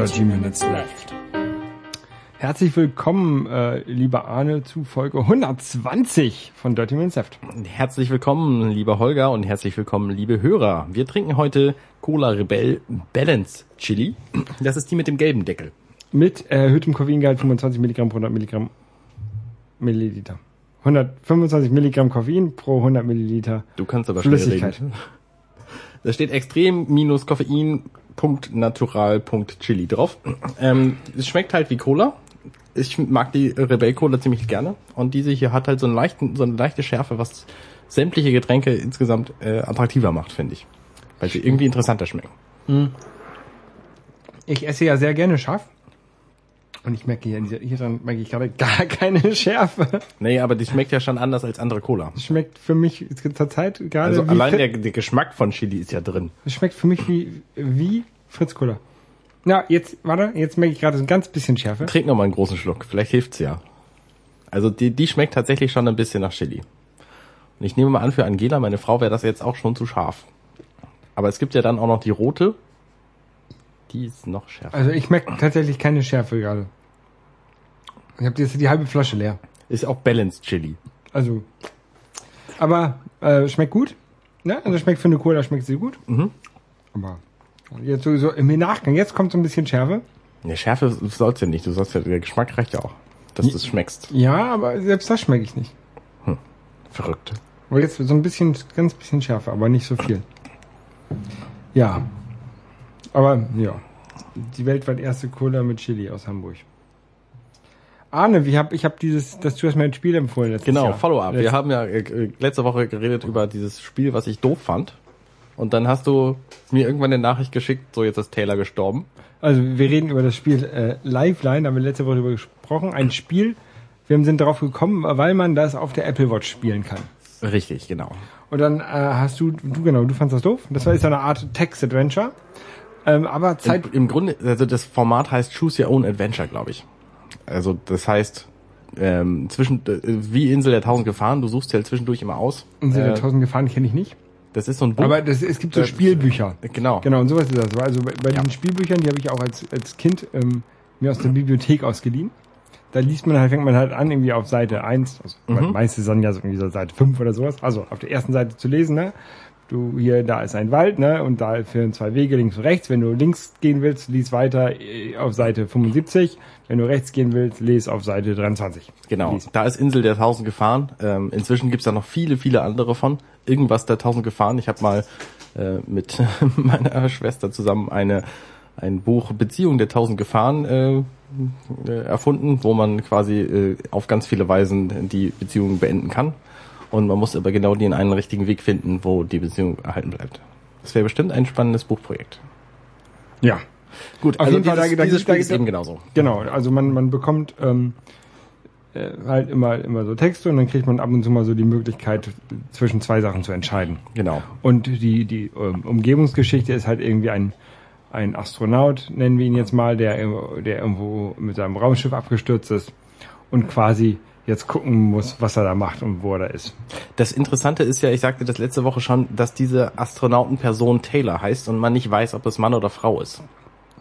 30 Minutes left. Herzlich willkommen, äh, lieber Arne, zu Folge 120 von Dirty Minutes Left. Herzlich willkommen, lieber Holger, und herzlich willkommen, liebe Hörer. Wir trinken heute Cola Rebell Balance Chili. Das ist die mit dem gelben Deckel. Mit erhöhtem Koffeingehalt 25 Milligramm pro 100 Milligramm Milliliter. 125 Milligramm Koffein pro 100 Milliliter Du kannst aber Flüssigkeit. Da steht extrem minus Koffein Punkt natural Punkt Chili drauf. Ähm, es schmeckt halt wie Cola. Ich mag die Rebell Cola ziemlich gerne. Und diese hier hat halt so, einen leichten, so eine leichte Schärfe, was sämtliche Getränke insgesamt äh, attraktiver macht, finde ich. Weil sie irgendwie interessanter schmecken. Ich esse ja sehr gerne scharf. Und ich merke hier, hier dran merke ich gerade gar keine Schärfe. Nee, aber die schmeckt ja schon anders als andere Cola. Schmeckt für mich zur Zeit gerade Also allein der, der Geschmack von Chili ist ja drin. Es schmeckt für mich wie, wie Fritz Cola. Na, jetzt, warte, jetzt merke ich gerade so ein ganz bisschen Schärfe. Trink noch mal einen großen Schluck, vielleicht hilft's ja. Also die, die schmeckt tatsächlich schon ein bisschen nach Chili. Und ich nehme mal an, für Angela, meine Frau, wäre das jetzt auch schon zu scharf. Aber es gibt ja dann auch noch die rote. Die ist noch schärfer. Also ich merke tatsächlich keine Schärfe gerade. Ich habe jetzt die halbe Flasche leer. Ist auch Balanced Chili. Also, aber äh, schmeckt gut. Ne? Also schmeckt für eine Cola schmeckt sie gut. Mhm. Aber jetzt sowieso im Nachgang, jetzt kommt so ein bisschen Schärfe. Ja, Schärfe soll's ja nicht. Du sollst ja, der Geschmack reicht ja auch. Dass du es schmeckst. Ja, aber selbst das schmecke ich nicht. Verrückt. Aber jetzt so ein bisschen, ganz bisschen Schärfe, aber nicht so viel. Ja. Aber ja. Die weltweit erste Cola mit Chili aus Hamburg. Arne, wie hab, ich habe dieses, das du hast mir ein Spiel empfohlen letztes Genau. Follow-up. Wir haben ja äh, letzte Woche geredet über dieses Spiel, was ich doof fand. Und dann hast du mir irgendwann eine Nachricht geschickt, so jetzt ist Taylor gestorben. Also wir reden über das Spiel äh, Lifeline, da haben wir letzte Woche drüber gesprochen. Ein Spiel, wir sind darauf gekommen, weil man das auf der Apple Watch spielen kann. Richtig, genau. Und dann äh, hast du, du genau, du fandst das doof. Das war ist so eine Art Text-Adventure. Ähm, aber Zeit, Im, Im Grunde, also das Format heißt Choose Your Own Adventure, glaube ich. Also das heißt, ähm, zwischen äh, wie Insel der tausend Gefahren, du suchst ja halt zwischendurch immer aus. Insel der Äh, tausend Gefahren kenne ich nicht. das ist so ein Buch. Aber das, es gibt so Das- Spielbücher. genau. Genau, und sowas ist das. Also bei, bei Ja. den Spielbüchern, die habe ich auch als, als Kind ähm, mir aus der Bibliothek ausgeliehen. Da liest man halt, fängt man halt an, irgendwie auf Seite 1, also Mhm. meistens dann ja so irgendwie so Seite 5 oder sowas, also auf der ersten Seite zu lesen, ne? Du hier, da ist ein Wald, ne? Und da führen zwei Wege links und rechts. Wenn du links gehen willst, lies weiter äh, auf Seite 75. Wenn du rechts gehen willst, lies auf Seite 23. Genau, Lies. da ist Insel der tausend Gefahren. Ähm, inzwischen gibt's da noch viele, viele andere von. Irgendwas der tausend Gefahren. Ich habe mal äh, mit meiner Schwester zusammen eine ein Buch Beziehung der tausend Gefahren äh, äh, erfunden, wo man quasi äh, auf ganz viele Weisen die Beziehung beenden kann. Und man muss aber genau den einen richtigen Weg finden, wo die Beziehung erhalten bleibt. Das wäre bestimmt ein spannendes Buchprojekt. Ja. Gut, Auf also jeden Fall, dieses, da- da- dieses da- Spiel ist da- eben genauso. Genau, also man, man bekommt ähm, äh, halt immer, immer so Texte und dann kriegt man ab und zu mal so die Möglichkeit, zwischen zwei Sachen zu entscheiden. Genau. Und die, die ähm, Umgebungsgeschichte ist halt irgendwie ein, ein Astronaut, nennen wir ihn jetzt mal, der, der irgendwo mit seinem Raumschiff abgestürzt ist und quasi jetzt gucken muss, was er da macht und wo er da ist. Das Interessante ist ja, ich sagte das letzte Woche schon, dass diese Astronautenperson Taylor heißt und man nicht weiß, ob es Mann oder Frau ist.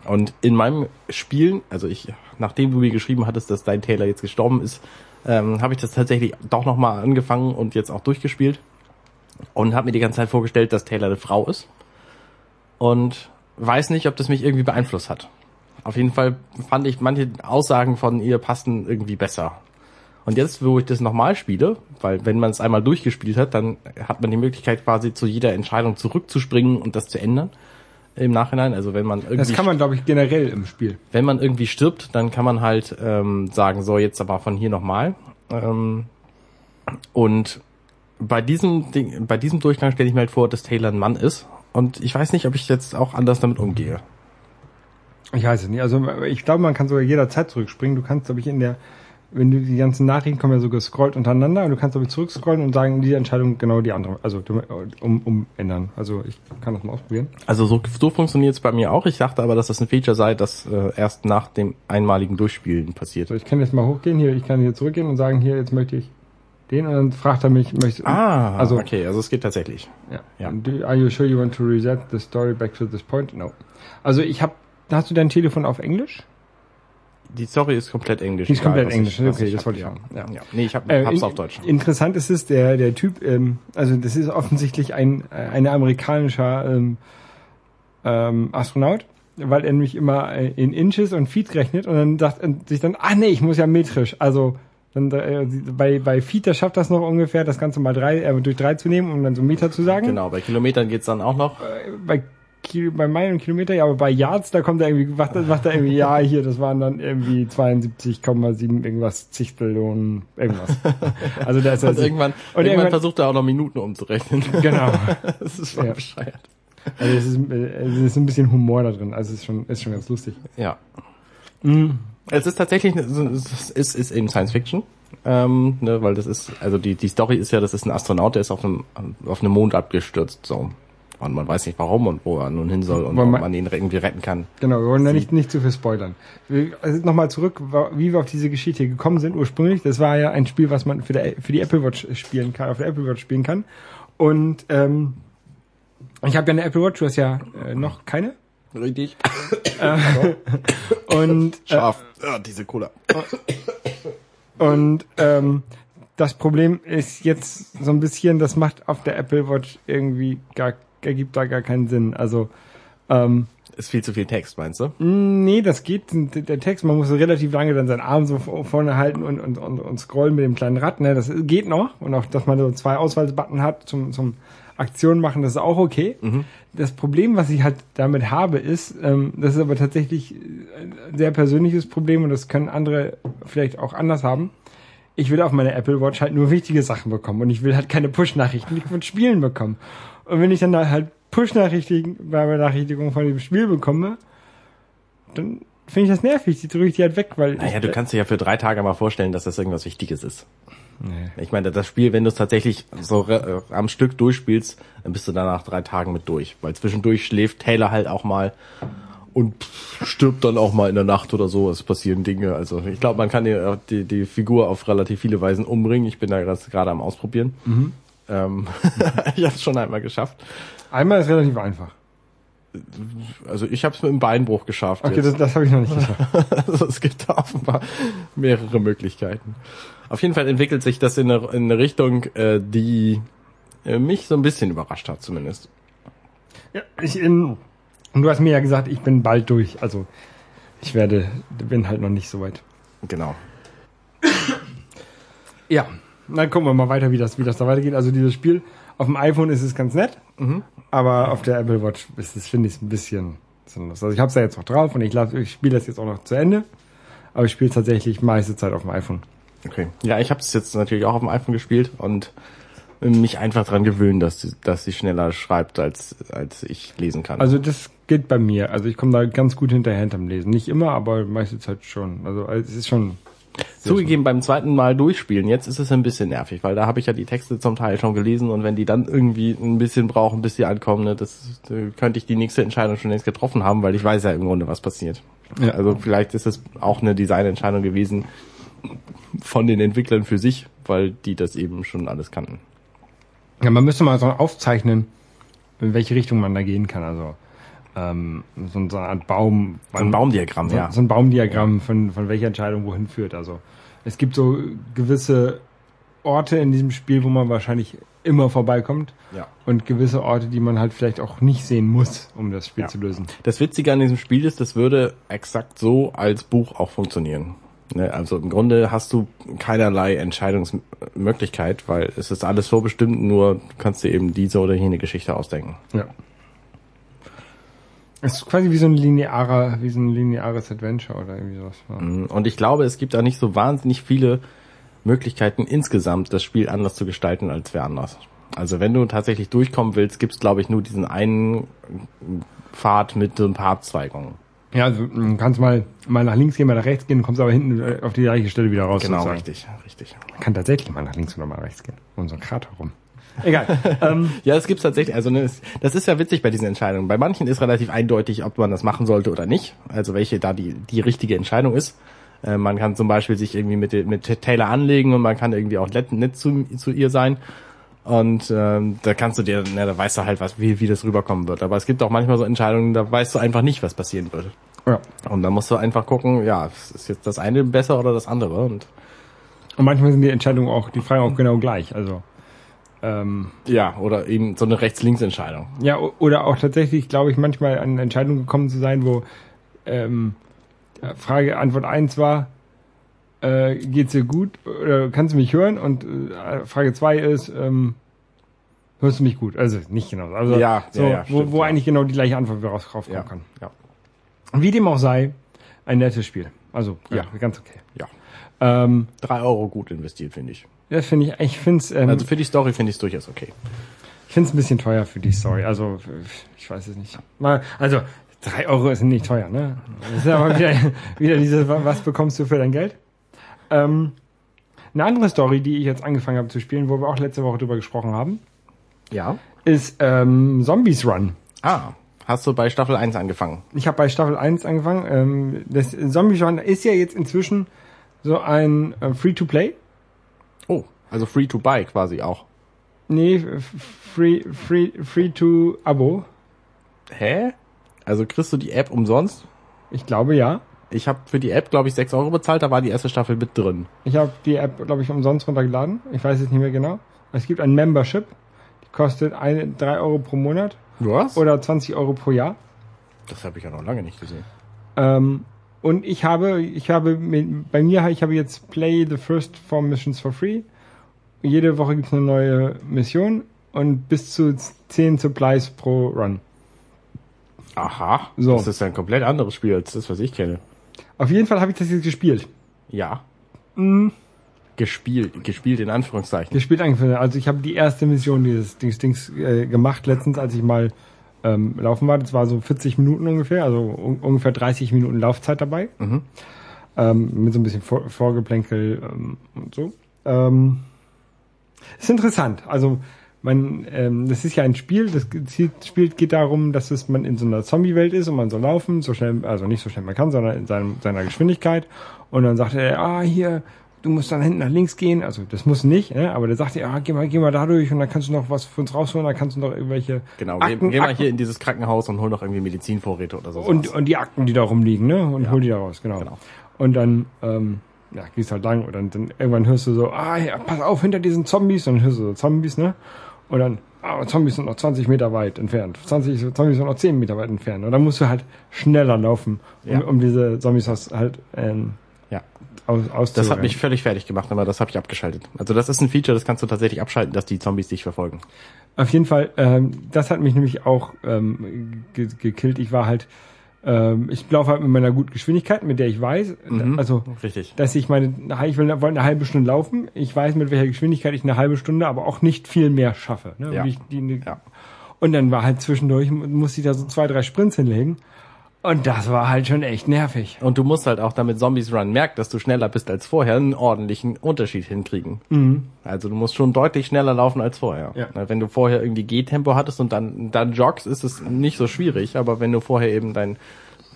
Und in meinem Spielen, also ich, nachdem du mir geschrieben hattest, dass dein Taylor jetzt gestorben ist, ähm, habe ich das tatsächlich doch nochmal angefangen und jetzt auch durchgespielt und habe mir die ganze Zeit vorgestellt, dass Taylor eine Frau ist und weiß nicht, ob das mich irgendwie beeinflusst hat. Auf jeden Fall fand ich manche Aussagen von ihr passten irgendwie besser. Und jetzt, wo ich das nochmal spiele, weil wenn man es einmal durchgespielt hat, dann hat man die Möglichkeit quasi zu jeder Entscheidung zurückzuspringen und das zu ändern im Nachhinein. Also wenn man irgendwie, Das kann man, glaube ich, generell im Spiel. wenn man irgendwie stirbt, dann kann man halt ähm, sagen, so jetzt aber von hier nochmal. Ähm, und bei diesem Ding, bei diesem Durchgang stelle ich mir halt vor, dass Taylor ein Mann ist. Und ich weiß nicht, ob ich jetzt auch anders damit umgehe. Ich weiß es nicht. Also ich glaube, man kann sogar jederzeit zurückspringen. Du kannst, glaube ich, in der, wenn du die ganzen Nachrichten kommen ja so gescrollt untereinander und du kannst, ich, zurückscrollen und sagen, diese Entscheidung genau die andere, also du- um, umändern. Also ich kann das mal ausprobieren. Also so, so funktioniert es bei mir auch. Ich dachte aber, dass das ein Feature sei, das äh, erst nach dem einmaligen Durchspielen passiert. So, ich kann jetzt mal hochgehen hier, ich kann hier zurückgehen und sagen, hier, jetzt möchte ich den und dann fragt er mich, möchte, Ah, also, okay, also es geht tatsächlich. ja. Ja. Do, are you sure you want to reset the story back to this point? No. Also ich habe hast du dein Telefon auf Englisch? Die Story ist komplett englisch. Die ist komplett englisch, ich- okay, ich das hab, wollte ich haben, ja. Ja. Nee, ich hab, Äh, hab's in- auf Deutsch. Interessant ist es, der, der Typ, ähm, also das ist offensichtlich ein, äh, ein amerikanischer ähm, ähm, Astronaut, weil er nämlich immer äh, in Inches und Feet rechnet und dann sagt und sich dann, ah nee, ich muss ja metrisch, also dann, äh, bei, bei Feet, da schafft das noch ungefähr, das Ganze mal drei, äh, durch drei zu nehmen, um dann so Meter zu sagen. Genau, bei Kilometern geht's dann auch noch. Bei, Kilo, bei Meilen und Kilometer, ja, aber bei Yards, da kommt er irgendwie, macht, er- macht er irgendwie, ja, hier, das waren dann irgendwie 72,7 irgendwas Zichtel und irgendwas. Also da ist er Und irgendwann, und irgendwann versucht er auch noch Minuten umzurechnen. Genau. Das ist schon Ja. bescheuert. Also es ist, es ist ein bisschen Humor da drin. Also es ist schon, ist schon ganz lustig. Ja. Es ist tatsächlich, es ist, ist eben Science Fiction, ähm, ne, weil das ist, also die, die Story ist ja, das ist ein Astronaut, der ist auf einem, auf einem Mond abgestürzt, so. Und man weiß nicht warum und wo er nun hin soll und Weil ob man- man ihn irgendwie retten kann. Genau, wir wollen da nicht, nicht zu viel spoilern. Wir- Also nochmal zurück, wie wir auf diese Geschichte hier gekommen sind ursprünglich. Das war ja ein Spiel, was man für, der, für die Apple Watch spielen kann, auf der Apple Watch spielen kann. Und ähm, ich habe ja eine Apple Watch, du hast ja äh, noch keine. Richtig. Und äh, Scharf. Ja, diese Cola. Und ähm, das Problem ist jetzt so ein bisschen, das macht auf der Apple Watch irgendwie gar, ergibt da gar keinen Sinn. Also ähm, Ist viel zu viel Text, meinst du? nee, das geht. Der Text, man muss relativ lange dann seinen Arm so vor- vorne halten und, und, und, und scrollen mit dem kleinen Rad. Ne, das geht noch. Und auch, dass man so zwei Auswahlbutton hat zum, zum Aktionen machen, das ist auch okay. Das Problem, was ich halt damit habe, ist, ähm, das ist aber tatsächlich ein sehr persönliches Problem und das können andere vielleicht auch anders haben. Ich will auf meine Apple Watch halt nur wichtige Sachen bekommen und ich will halt keine Push-Nachrichten von Spielen bekommen. Und wenn ich dann da halt Benachrichtigungen von dem Spiel bekomme, dann finde ich das nervig. Die drücke ich die halt weg, weil Naja, du kannst dir ja für drei Tage mal vorstellen, dass das irgendwas Wichtiges ist. Nee. Ich meine, das Spiel, wenn du es tatsächlich so äh, am Stück durchspielst, dann bist du dann nach drei Tagen mit durch. Weil zwischendurch schläft Taylor halt auch mal und stirbt dann auch mal in der Nacht oder so. Es passieren Dinge. Also ich glaube, man kann die, die, die Figur auf relativ viele Weisen umbringen. Ich bin da gerade gerade am Ausprobieren. Ähm, ich habe es schon einmal geschafft. Einmal ist relativ einfach. Also ich habe es mit dem Beinbruch geschafft. Okay, jetzt. das, das habe ich noch nicht geschafft. Also es gibt da offenbar mehrere Möglichkeiten. Auf jeden Fall entwickelt sich das in eine, in eine Richtung, äh, die äh, mich so ein bisschen überrascht hat zumindest. Ja, ich in, und du hast mir ja gesagt, ich bin bald durch. Also ich werde, bin halt noch nicht so weit. Genau. Ja, dann gucken wir mal weiter, wie das, wie das da weitergeht. Also dieses Spiel auf dem iPhone ist es ganz nett, aber auf der Apple Watch ist es, finde ich, es ein bisschen sinnlos. Also ich habe es ja jetzt noch drauf und ich, ich spiele das jetzt auch noch zu Ende, aber ich spiele tatsächlich meiste Zeit auf dem iPhone. Okay. Ja, ich habe es jetzt natürlich auch auf dem iPhone gespielt und mich einfach dran gewöhnen, dass, sie- dass sie schneller schreibt, als, als ich lesen kann. Also das geht bei mir. Also ich komme da ganz gut hinterher hinterm Lesen. Nicht immer, aber meiste Zeit schon. Also es ist schon. Zugegeben, beim zweiten Mal durchspielen, jetzt ist es ein bisschen nervig, weil da habe ich ja die Texte zum Teil schon gelesen und wenn die dann irgendwie ein bisschen brauchen, bis sie ankommen, ne, das könnte ich die nächste Entscheidung schon längst getroffen haben, weil ich weiß ja im Grunde, was passiert. Ja. Also vielleicht ist es auch eine Designentscheidung gewesen von den Entwicklern für sich, weil die das eben schon alles kannten. Ja, man müsste mal so aufzeichnen, in welche Richtung man da gehen kann. Also ähm, so, eine Art Baum. So ein Baumdiagramm, so, ja. so ein Baumdiagramm von, von welcher Entscheidung wohin führt. Also es gibt so gewisse Orte in diesem Spiel, wo man wahrscheinlich immer vorbeikommt Ja. und gewisse Orte, die man halt vielleicht auch nicht sehen muss, um das Spiel Ja. zu lösen. Das Witzige an diesem Spiel ist, das würde exakt so als Buch auch funktionieren. Ne, Also im Grunde hast du keinerlei Entscheidungsmöglichkeit, weil es ist alles vorbestimmt, nur du kannst dir eben diese oder jene Geschichte ausdenken. Ja. Es ist quasi wie so ein linearer, wie so ein lineares Adventure oder irgendwie sowas. Ja. Mhm. Und ich glaube, es gibt da nicht so wahnsinnig viele Möglichkeiten insgesamt, das Spiel anders zu gestalten als wer anders. Also wenn du tatsächlich durchkommen willst, gibt's glaube ich nur diesen einen Pfad mit so ein paar Abzweigungen. Ja, also du kannst mal, mal nach links gehen, mal nach rechts gehen, kommst aber hinten äh, auf die gleiche Stelle wieder raus. Genau, sozusagen. richtig, richtig. Man kann tatsächlich mal nach links oder mal rechts gehen. Um so einen Krater rum. Egal. ähm, Ja, es gibt's tatsächlich. Also ne, das ist ja witzig bei diesen Entscheidungen. Bei manchen ist relativ eindeutig, ob man das machen sollte oder nicht. Also welche da die die richtige Entscheidung ist. Äh, man kann zum Beispiel sich irgendwie mit mit Taylor anlegen und man kann irgendwie auch nett, nett zu, zu ihr sein. Und ähm, da kannst du dir, ne, da weißt du halt, was wie wie das rüberkommen wird. Aber es gibt auch manchmal so Entscheidungen, da weißt du einfach nicht, was passieren wird. Ja. Und dann musst du einfach gucken, ja, ist jetzt das eine besser oder das andere und Und manchmal sind die Entscheidungen auch, die Fragen auch genau gleich. Also ähm, ja, oder eben so eine Rechts-Links-Entscheidung. ja, oder auch tatsächlich, glaube ich, manchmal an Entscheidungen gekommen zu sein, wo ähm, Frage Antwort 1 war, äh, geht's dir gut oder kannst du mich hören? Und äh, Frage 2 ist, ähm, hörst du mich gut? Also nicht genau. Also Ja, so, ja, ja, wo, stimmt, wo eigentlich genau die gleiche Antwort rauskommen Ja, kann. ja, Wie dem auch sei, ein nettes Spiel. Also ja, Ja. ganz okay. ja. Ähm, Drei Euro gut investiert, finde ich. das finde ich, ich finde es ähm, Also für die Story finde ich es durchaus okay. Ich finde es ein bisschen teuer für die Story. Also, ich weiß es nicht. Mal, also, drei Euro ist nicht teuer, ne? Das ist aber wieder, wieder diese, was bekommst du für dein Geld? Ähm, eine andere Story, die ich jetzt angefangen habe zu spielen, wo wir auch letzte Woche drüber gesprochen haben, Ja. ist ähm, Zombies Run. Ah, hast du bei Staffel 1 angefangen? Ich habe bei Staffel 1 angefangen. Ähm, das Zombies Run ist ja jetzt inzwischen so ein äh, Free-to-Play. Oh, also free to buy quasi auch. Nee, free, free, free to Abo. Hä? Also kriegst du die App umsonst? Ich glaube ja. Ich habe für die App, glaube ich, 6 Euro bezahlt, da war die erste Staffel mit drin. Ich habe die App, glaube ich, umsonst runtergeladen. Ich weiß es nicht mehr genau. Es gibt ein Membership. Die kostet eine, 3 Euro pro Monat Was? oder 20 Euro pro Jahr. Das habe ich ja noch lange nicht gesehen. Ähm, und ich habe, ich habe, bei mir, ich habe jetzt Play the First Four Missions for free. Jede Woche gibt es eine neue Mission und bis zu 10 Supplies pro Run. Aha. So. Das ist ein komplett anderes Spiel als das, was ich kenne. Auf jeden Fall habe ich das jetzt gespielt. Ja. Gespielt, gespielt in Anführungszeichen. Gespielt. Also ich habe die erste Mission dieses Dings, Dings äh, gemacht letztens, als ich mal ähm, laufen war. Das war so 40 Minuten ungefähr, also un ungefähr 30 Minuten Laufzeit dabei. Mhm. Ähm, mit so ein bisschen Vor Vorgeplänkel ähm, und so. Ähm, ist interessant. Also man, ähm, das ist ja ein Spiel, das Spiel geht darum, dass es man in so einer Zombie-Welt ist und man soll laufen, so schnell, also nicht so schnell man kann, sondern in seinem, seiner Geschwindigkeit. Und dann sagt er, ah, hier, du musst dann hinten nach links gehen. Also das muss nicht, ne? aber der sagt er, ah, geh mal, geh mal da durch und dann kannst du noch was für uns rausholen, dann kannst du noch irgendwelche Genau, Akten, geh, mal hier in dieses Krankenhaus und hol noch irgendwie Medizinvorräte oder so. und, und die Akten, die da rumliegen, ne? Und Ja. hol die da raus, genau. Genau. Und dann, ähm, ja, gehst halt lang und dann, dann irgendwann hörst du so, ah, ja, pass auf, hinter diesen Zombies, und dann hörst du so Zombies, ne? Und dann, ah, Zombies sind noch 20 Meter weit entfernt. 20 Zombies sind noch 10 Meter weit entfernt. Und dann musst du halt schneller laufen, um, Ja. um diese Zombies halt, ähm, ja. Aus, Das auszurennen. hat mich völlig fertig gemacht, aber das habe ich abgeschaltet. Also das ist ein Feature, das kannst du tatsächlich abschalten, dass die Zombies dich verfolgen. Auf jeden Fall, ähm, das hat mich nämlich auch ähm, ge gekillt. Ich war halt, ähm, ich laufe halt mit meiner guten Geschwindigkeit, mit der ich weiß, Mhm. also Richtig. dass ich meine, ich will, wollte eine halbe Stunde laufen. Ich weiß, mit welcher Geschwindigkeit ich eine halbe Stunde, aber auch nicht viel mehr schaffe. Ne? Ja. Wie ich die, Ja. Und dann war halt zwischendurch, musste ich da so zwei, drei Sprints hinlegen. Und das war halt schon echt nervig. Und du musst halt auch, damit Zombies Run merkt, dass du schneller bist als vorher, einen ordentlichen Unterschied hinkriegen. Also du musst schon deutlich schneller laufen als vorher. Ja. Wenn du vorher irgendwie Gehtempo hattest und dann, dann joggst, ist es nicht so schwierig. Aber wenn du vorher eben dein,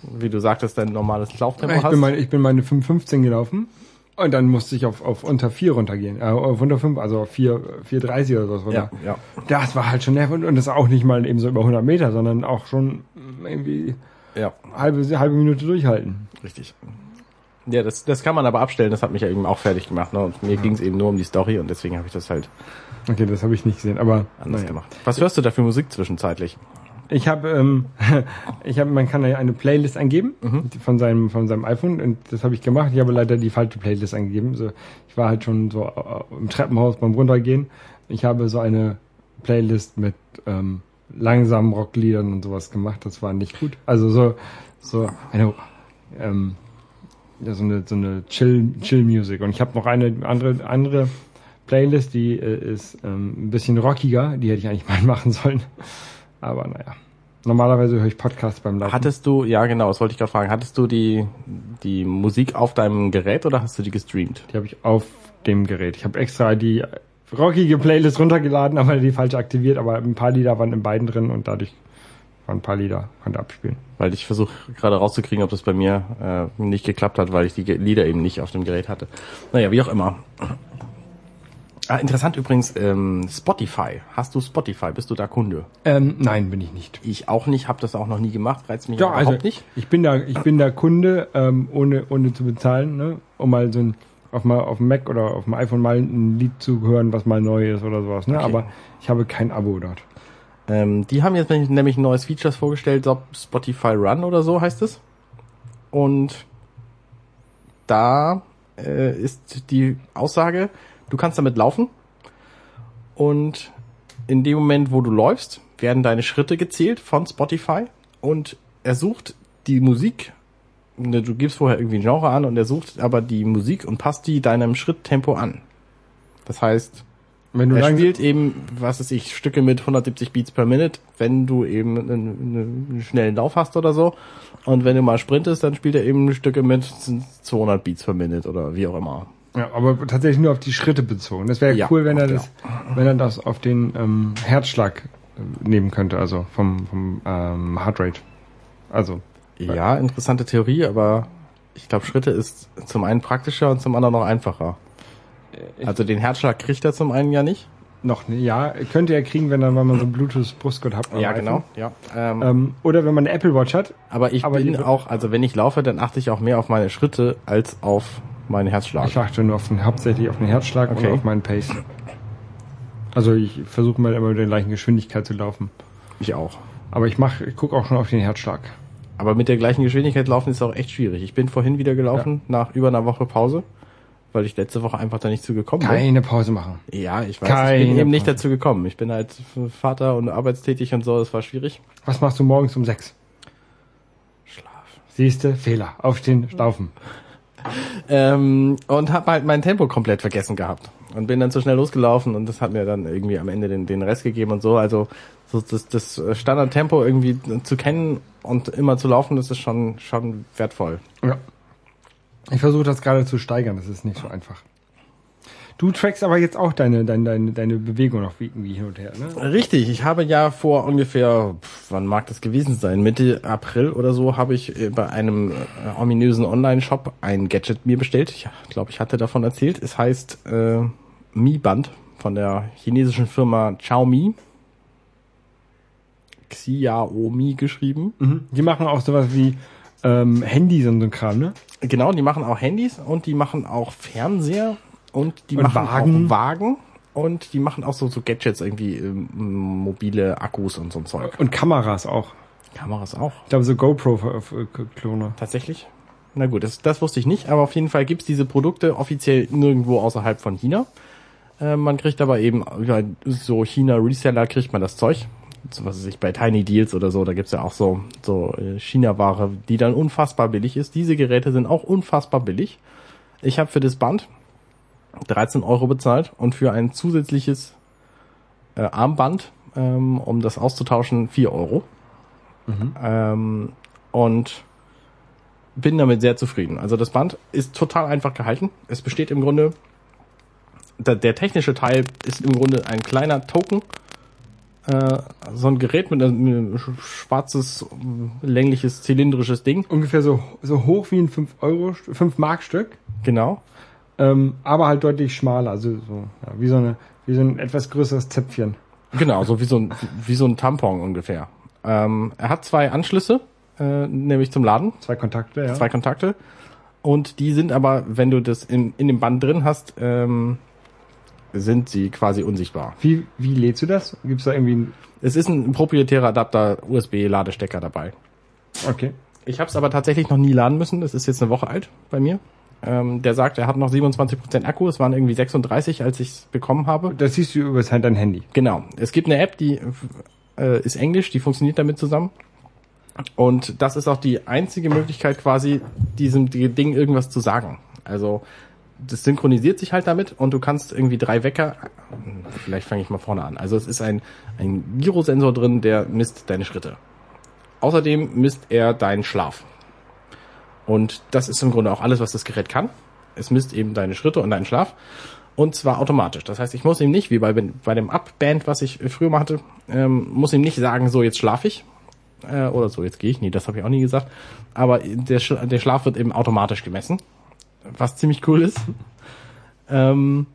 wie du sagtest, dein normales Lauftempo Ich hast. bin, meine, ich bin meine 5,15 gelaufen. Und dann musste ich auf, auf unter 4 runtergehen. Äh, auf unter 5, also auf 4, 4,30 oder so runter. ja, ja. Das war halt schon nervig. Und, und das auch nicht mal eben so über 100 Meter, sondern auch schon irgendwie Ja, halbe, halbe Minute durchhalten. richtig. Ja, das, das kann man aber abstellen, das hat mich ja eben auch fertig gemacht. Ne? Und mir ging es eben nur um die Story und deswegen habe ich das halt Okay, das habe ich nicht gesehen, aber anders naja. gemacht. Was hörst du da für Musik zwischenzeitlich? Ich habe, ähm, ich habe, man kann ja eine Playlist eingeben die von seinem von seinem iPhone und das habe ich gemacht. Ich habe leider die falsche Playlist eingegeben. So, ich war halt schon so äh, im Treppenhaus beim runtergehen. Ich habe so eine Playlist mit ähm, langsamen Rockliedern und sowas gemacht. Das war nicht gut. Also so so eine ähm, ja, so eine so eine Chill Chill Music und ich habe noch eine andere andere Playlist, die äh, ist ähm, ein bisschen rockiger. Die hätte ich eigentlich mal machen sollen. Aber naja. Normalerweise höre ich Podcasts beim Laufen. Hattest du, ja genau, das wollte ich gerade fragen, hattest du die, die Musik auf deinem Gerät oder hast du die gestreamt? Die habe ich auf dem Gerät. Ich habe extra die rockige Playlist runtergeladen, aber die falsch aktiviert. Aber ein paar Lieder waren in beiden drin und dadurch waren ein paar Lieder, konnte abspielen. Weil ich versuche gerade rauszukriegen, ob das bei mir äh, nicht geklappt hat, weil ich die Lieder eben nicht auf dem Gerät hatte. Naja, wie auch immer. Ah, interessant übrigens, ähm, Spotify. Hast du Spotify? Bist du da Kunde? Ähm, nein, bin ich nicht. Ich auch nicht, habe das auch noch nie gemacht, reizt mich Doch, überhaupt also nicht. ich bin da, ich bin da Kunde, ähm, ohne, ohne zu bezahlen, ne? um mal so ein auf mal auf dem Mac oder auf dem iPhone mal ein Lied zu hören, was mal neu ist oder sowas. Ne? Okay. Aber ich habe kein Abo dort. Ähm, die haben jetzt nämlich ein neues Features vorgestellt, so Spotify Run oder so heißt es. Und da äh, ist die Aussage, du kannst damit laufen und in dem Moment, wo du läufst, werden deine Schritte gezählt von Spotify und er sucht die Musik, du gibst vorher irgendwie ein Genre an und er sucht aber die Musik und passt die deinem Schritttempo an. Das heißt, Wenn du er spielt eben, was weiß ich, Stücke mit 170 Beats per Minute, wenn du eben einen, einen schnellen Lauf hast oder so. Und wenn du mal sprintest, dann spielt er eben Stücke mit 200 Beats per Minute oder wie auch immer. Ja, aber tatsächlich nur auf die Schritte bezogen. Das wäre Ja, cool, wenn er das, wenn er das auf den ähm, Herzschlag äh, nehmen könnte, also vom, vom ähm, Heartrate. Also Ja, interessante Theorie, aber ich glaube, Schritte ist zum einen praktischer und zum anderen noch einfacher. ich- Also den Herzschlag kriegt er zum einen ja nicht. noch ne, ja, könnte er kriegen, wenn wenn man so ein Bluetooth Brustgurt hat. Ja, genau. Ja. Ähm, Ähm, oder wenn man eine Apple Watch hat. aber ich aber bin auch, also wenn ich laufe, dann achte ich auch mehr auf meine Schritte als auf meinen Herzschlag. Ich achte nur auf den, hauptsächlich auf den Herzschlag Okay. und auf meinen Pace. Also ich versuche mal immer mit der gleichen Geschwindigkeit zu laufen. Ich auch. Aber ich mach, ich gucke auch schon auf den Herzschlag. Aber mit der gleichen Geschwindigkeit laufen ist auch echt schwierig. Ich bin vorhin wieder gelaufen, nach über einer Woche Pause, weil ich letzte Woche einfach da nicht zu gekommen bin. Keine Pause machen. Ja, ich weiß, Keine ich bin eben nicht dazu gekommen. Ich bin halt Vater und arbeitstätig und so, das war schwierig. Was machst du morgens um sechs? Schlaf. Siehste, Fehler. Aufstehen, laufen. Ähm, und habe halt mein Tempo komplett vergessen gehabt. Und bin dann zu schnell losgelaufen und das hat mir dann irgendwie am Ende den, den Rest gegeben und so. Also so das, das Standardtempo irgendwie zu kennen und immer zu laufen, das ist schon, schon wertvoll. Ja. Ich versuche das gerade zu steigern, das ist nicht so einfach. Du trackst aber jetzt auch deine, deine, deine, deine Bewegung noch irgendwie hin und her, ne? Richtig, ich habe ja vor ungefähr, wann mag das gewesen sein, Mitte April oder so, habe ich äh, bei einem äh, ominösen Online-Shop ein Gadget mir bestellt. Ich glaube, ich hatte davon erzählt. Es heißt äh, Mi Band von der chinesischen Firma Xiaomi. Xiaomi geschrieben. Die machen auch sowas wie ähm, Handys und so ein Kram, ne? Genau, die machen auch Handys und die machen auch Fernseher und die Und machen Wagen. auch Wagen und die machen auch so, so Gadgets irgendwie, ähm, mobile Akkus und so ein Zeug. Und Kameras auch. Kameras auch. Ich glaube so GoPro-Klone. Tatsächlich? Na gut, das, das wusste ich nicht, aber auf jeden Fall gibt's diese Produkte offiziell nirgendwo außerhalb von China. Äh, man kriegt aber eben über so China-Reseller kriegt man das Zeug. So, was weiß ich, bei Tiny Deals oder so, da gibt's ja auch so, so äh, China-Ware, die dann unfassbar billig ist. Diese Geräte sind auch unfassbar billig. Ich habe für das Band 13 Euro bezahlt und für ein zusätzliches äh, Armband, ähm, um das auszutauschen, 4 Euro. Ähm, und bin damit sehr zufrieden. Also das Band ist total einfach gehalten. Es besteht im Grunde, der, der technische Teil ist im Grunde ein kleiner Token, äh, so ein Gerät mit einem sch- schwarzes, längliches, zylindrisches Ding. Ungefähr so, so hoch wie ein 5 Euro, 5 Mark Stück, Genau. ähm, aber halt deutlich schmaler, also so, ja, wie so eine, wie so ein etwas größeres Zäpfchen. Genau, so wie so ein, wie so ein Tampon ungefähr. Ähm, er hat zwei Anschlüsse, äh, nämlich zum Laden, Zwei Kontakte, ja. zwei Kontakte. Und die sind aber, wenn du das in, in dem Band drin hast, ähm, sind sie quasi unsichtbar. Wie, wie lädst du das? Gibt's da irgendwie ein, Es ist ein proprietärer Adapter, USB-Ladestecker dabei. okay. Ich habe es aber tatsächlich noch nie laden müssen. Das ist jetzt eine Woche alt bei mir. Ähm, der sagt, er hat noch 27% Akku. Es waren irgendwie 36, als ich es bekommen habe. Das siehst du über halt dein Handy. Genau. Es gibt eine App, die äh, ist Englisch, die funktioniert damit zusammen. Und das ist auch die einzige Möglichkeit, quasi diesem Ding irgendwas zu sagen. Also das synchronisiert sich halt damit und du kannst irgendwie drei Wecker. Vielleicht fange ich mal vorne an. Also es ist ein, ein Gyrosensor drin, der misst deine Schritte. Außerdem misst er deinen Schlaf. Und das ist im Grunde auch alles, was das Gerät kann. Es misst eben deine Schritte und deinen Schlaf. Und zwar automatisch. Das heißt, ich muss ihm nicht, wie bei, bei dem Up-Band, was ich früher mal hatte, ähm, muss ihm nicht sagen, so jetzt schlafe ich. Äh, oder so, jetzt gehe ich. Nee, das habe ich auch nie gesagt. Aber der, der Schlaf wird eben automatisch gemessen. Was ziemlich cool ist. Ähm,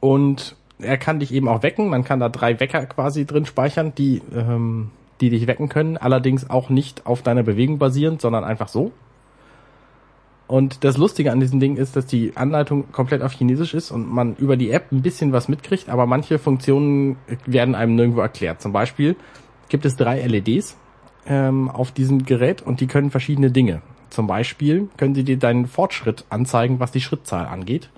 Und er kann dich eben auch wecken. Man kann da drei Wecker quasi drin speichern, die, ähm, die dich wecken können. Allerdings auch nicht auf deiner Bewegung basierend, sondern einfach so. Und das Lustige an diesem Ding ist, dass die Anleitung komplett auf Chinesisch ist und man über die App ein bisschen was mitkriegt, aber manche Funktionen werden einem nirgendwo erklärt. Zum Beispiel gibt es drei LEDs ähm, auf diesem Gerät und die können verschiedene Dinge. Zum Beispiel können sie dir deinen Fortschritt anzeigen, was die Schrittzahl angeht.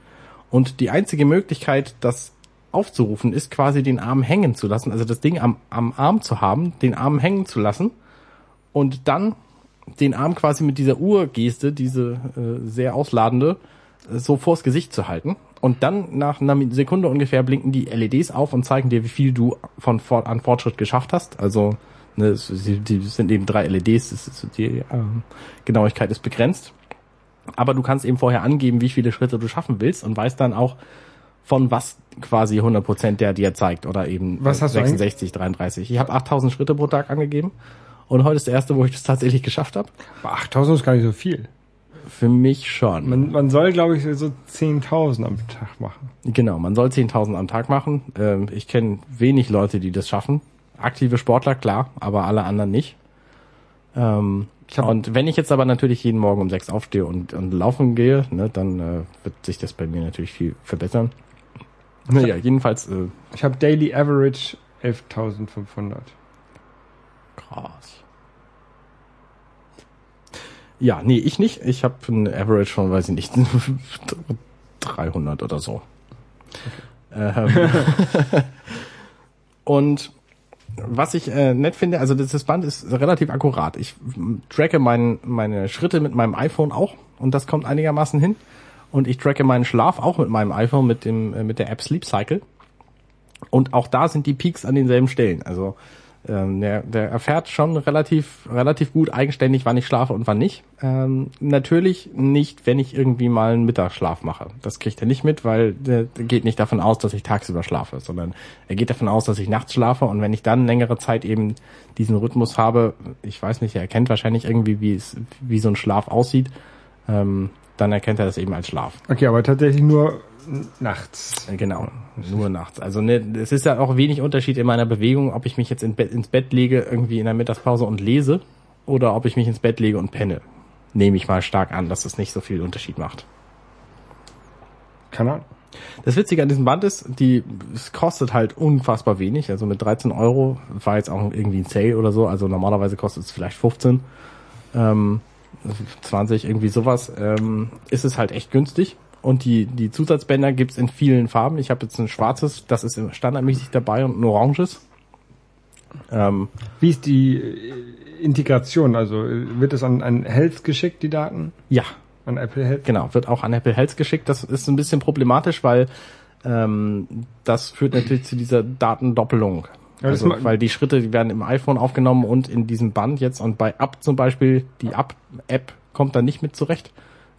Und die einzige Möglichkeit, das aufzurufen, ist quasi den Arm hängen zu lassen, also das Ding am, am Arm zu haben, den Arm hängen zu lassen und dann den Arm quasi mit dieser Uhrgeste, diese äh, sehr ausladende, äh, so vors Gesicht zu halten. Und dann nach einer Sekunde ungefähr blinken die LEDs auf und zeigen dir, wie viel du von fort, an Fortschritt geschafft hast. Also ne, die, die sind eben drei LEDs, das ist, die ähm, Genauigkeit ist begrenzt. Aber du kannst eben vorher angeben, wie viele Schritte du schaffen willst und weißt dann auch, von was quasi 100% der dir zeigt oder eben Was hast du 66, 33. Ich habe 8000 Schritte pro Tag angegeben und heute ist der erste, wo ich das tatsächlich geschafft habe. Aber 8000 ist gar nicht so viel. Für mich schon. Man, man soll, glaube ich, so 10.000 am Tag machen. Genau, man soll 10.000 am Tag machen. Ähm, ich kenne wenig Leute, die das schaffen. Aktive Sportler, klar, aber alle anderen nicht. Ähm, und wenn ich jetzt aber natürlich jeden Morgen um sechs aufstehe und, und laufen gehe, ne, dann äh, wird sich das bei mir natürlich viel verbessern. Naja, jedenfalls äh, Ich habe Daily Average 11.500. krass. Ja, nee, ich nicht. Ich habe ein Average von, weiß ich nicht, 300 oder so. Ähm, und was ich äh, nett finde, also das, das Band ist relativ akkurat. Ich tracke mein, meine Schritte mit meinem iPhone auch und das kommt einigermaßen hin. Und ich tracke meinen Schlaf auch mit meinem iPhone mit dem äh, mit der App Sleep Cycle. Und auch da sind die Peaks an denselben Stellen. Also ähm, der, der erfährt schon relativ relativ gut eigenständig, wann ich schlafe und wann nicht. Ähm, natürlich nicht, wenn ich irgendwie mal einen Mittagsschlaf mache. Das kriegt er nicht mit, weil der, der geht nicht davon aus, dass ich tagsüber schlafe, sondern er geht davon aus, dass ich nachts schlafe und wenn ich dann längere Zeit eben diesen Rhythmus habe, ich weiß nicht, er erkennt wahrscheinlich irgendwie, wie es wie so ein Schlaf aussieht, ähm, dann erkennt er das eben als Schlaf. Okay, aber tatsächlich nur nachts. Genau, nur nachts. Also ne, es ist ja auch wenig Unterschied in meiner Bewegung, ob ich mich jetzt in Bett, ins Bett lege, irgendwie in der Mittagspause und lese, oder ob ich mich ins Bett lege und penne. Nehme ich mal stark an, dass es nicht so viel Unterschied macht. Keine Ahnung. Das Witzige an diesem Band ist, die, es kostet halt unfassbar wenig. Also mit 13 Euro war jetzt auch irgendwie ein Sale oder so. Also normalerweise kostet es vielleicht 15, ähm, 20, irgendwie sowas. Ähm, ist es halt echt günstig. Und die, die Zusatzbänder gibt's in vielen Farben. Ich habe jetzt ein schwarzes, das ist standardmäßig dabei und ein oranges. Ähm, Wie ist die äh, Integration? Also äh, wird es an, an Health geschickt, die Daten? ja, An Apple Health? Genau, wird auch an Apple Health geschickt. Das ist ein bisschen problematisch, weil ähm, das führt natürlich zu dieser Datendoppelung. Also, weil die Schritte, die werden im iPhone aufgenommen und in diesem Band jetzt und bei Up zum Beispiel, die Up-App kommt da nicht mit zurecht.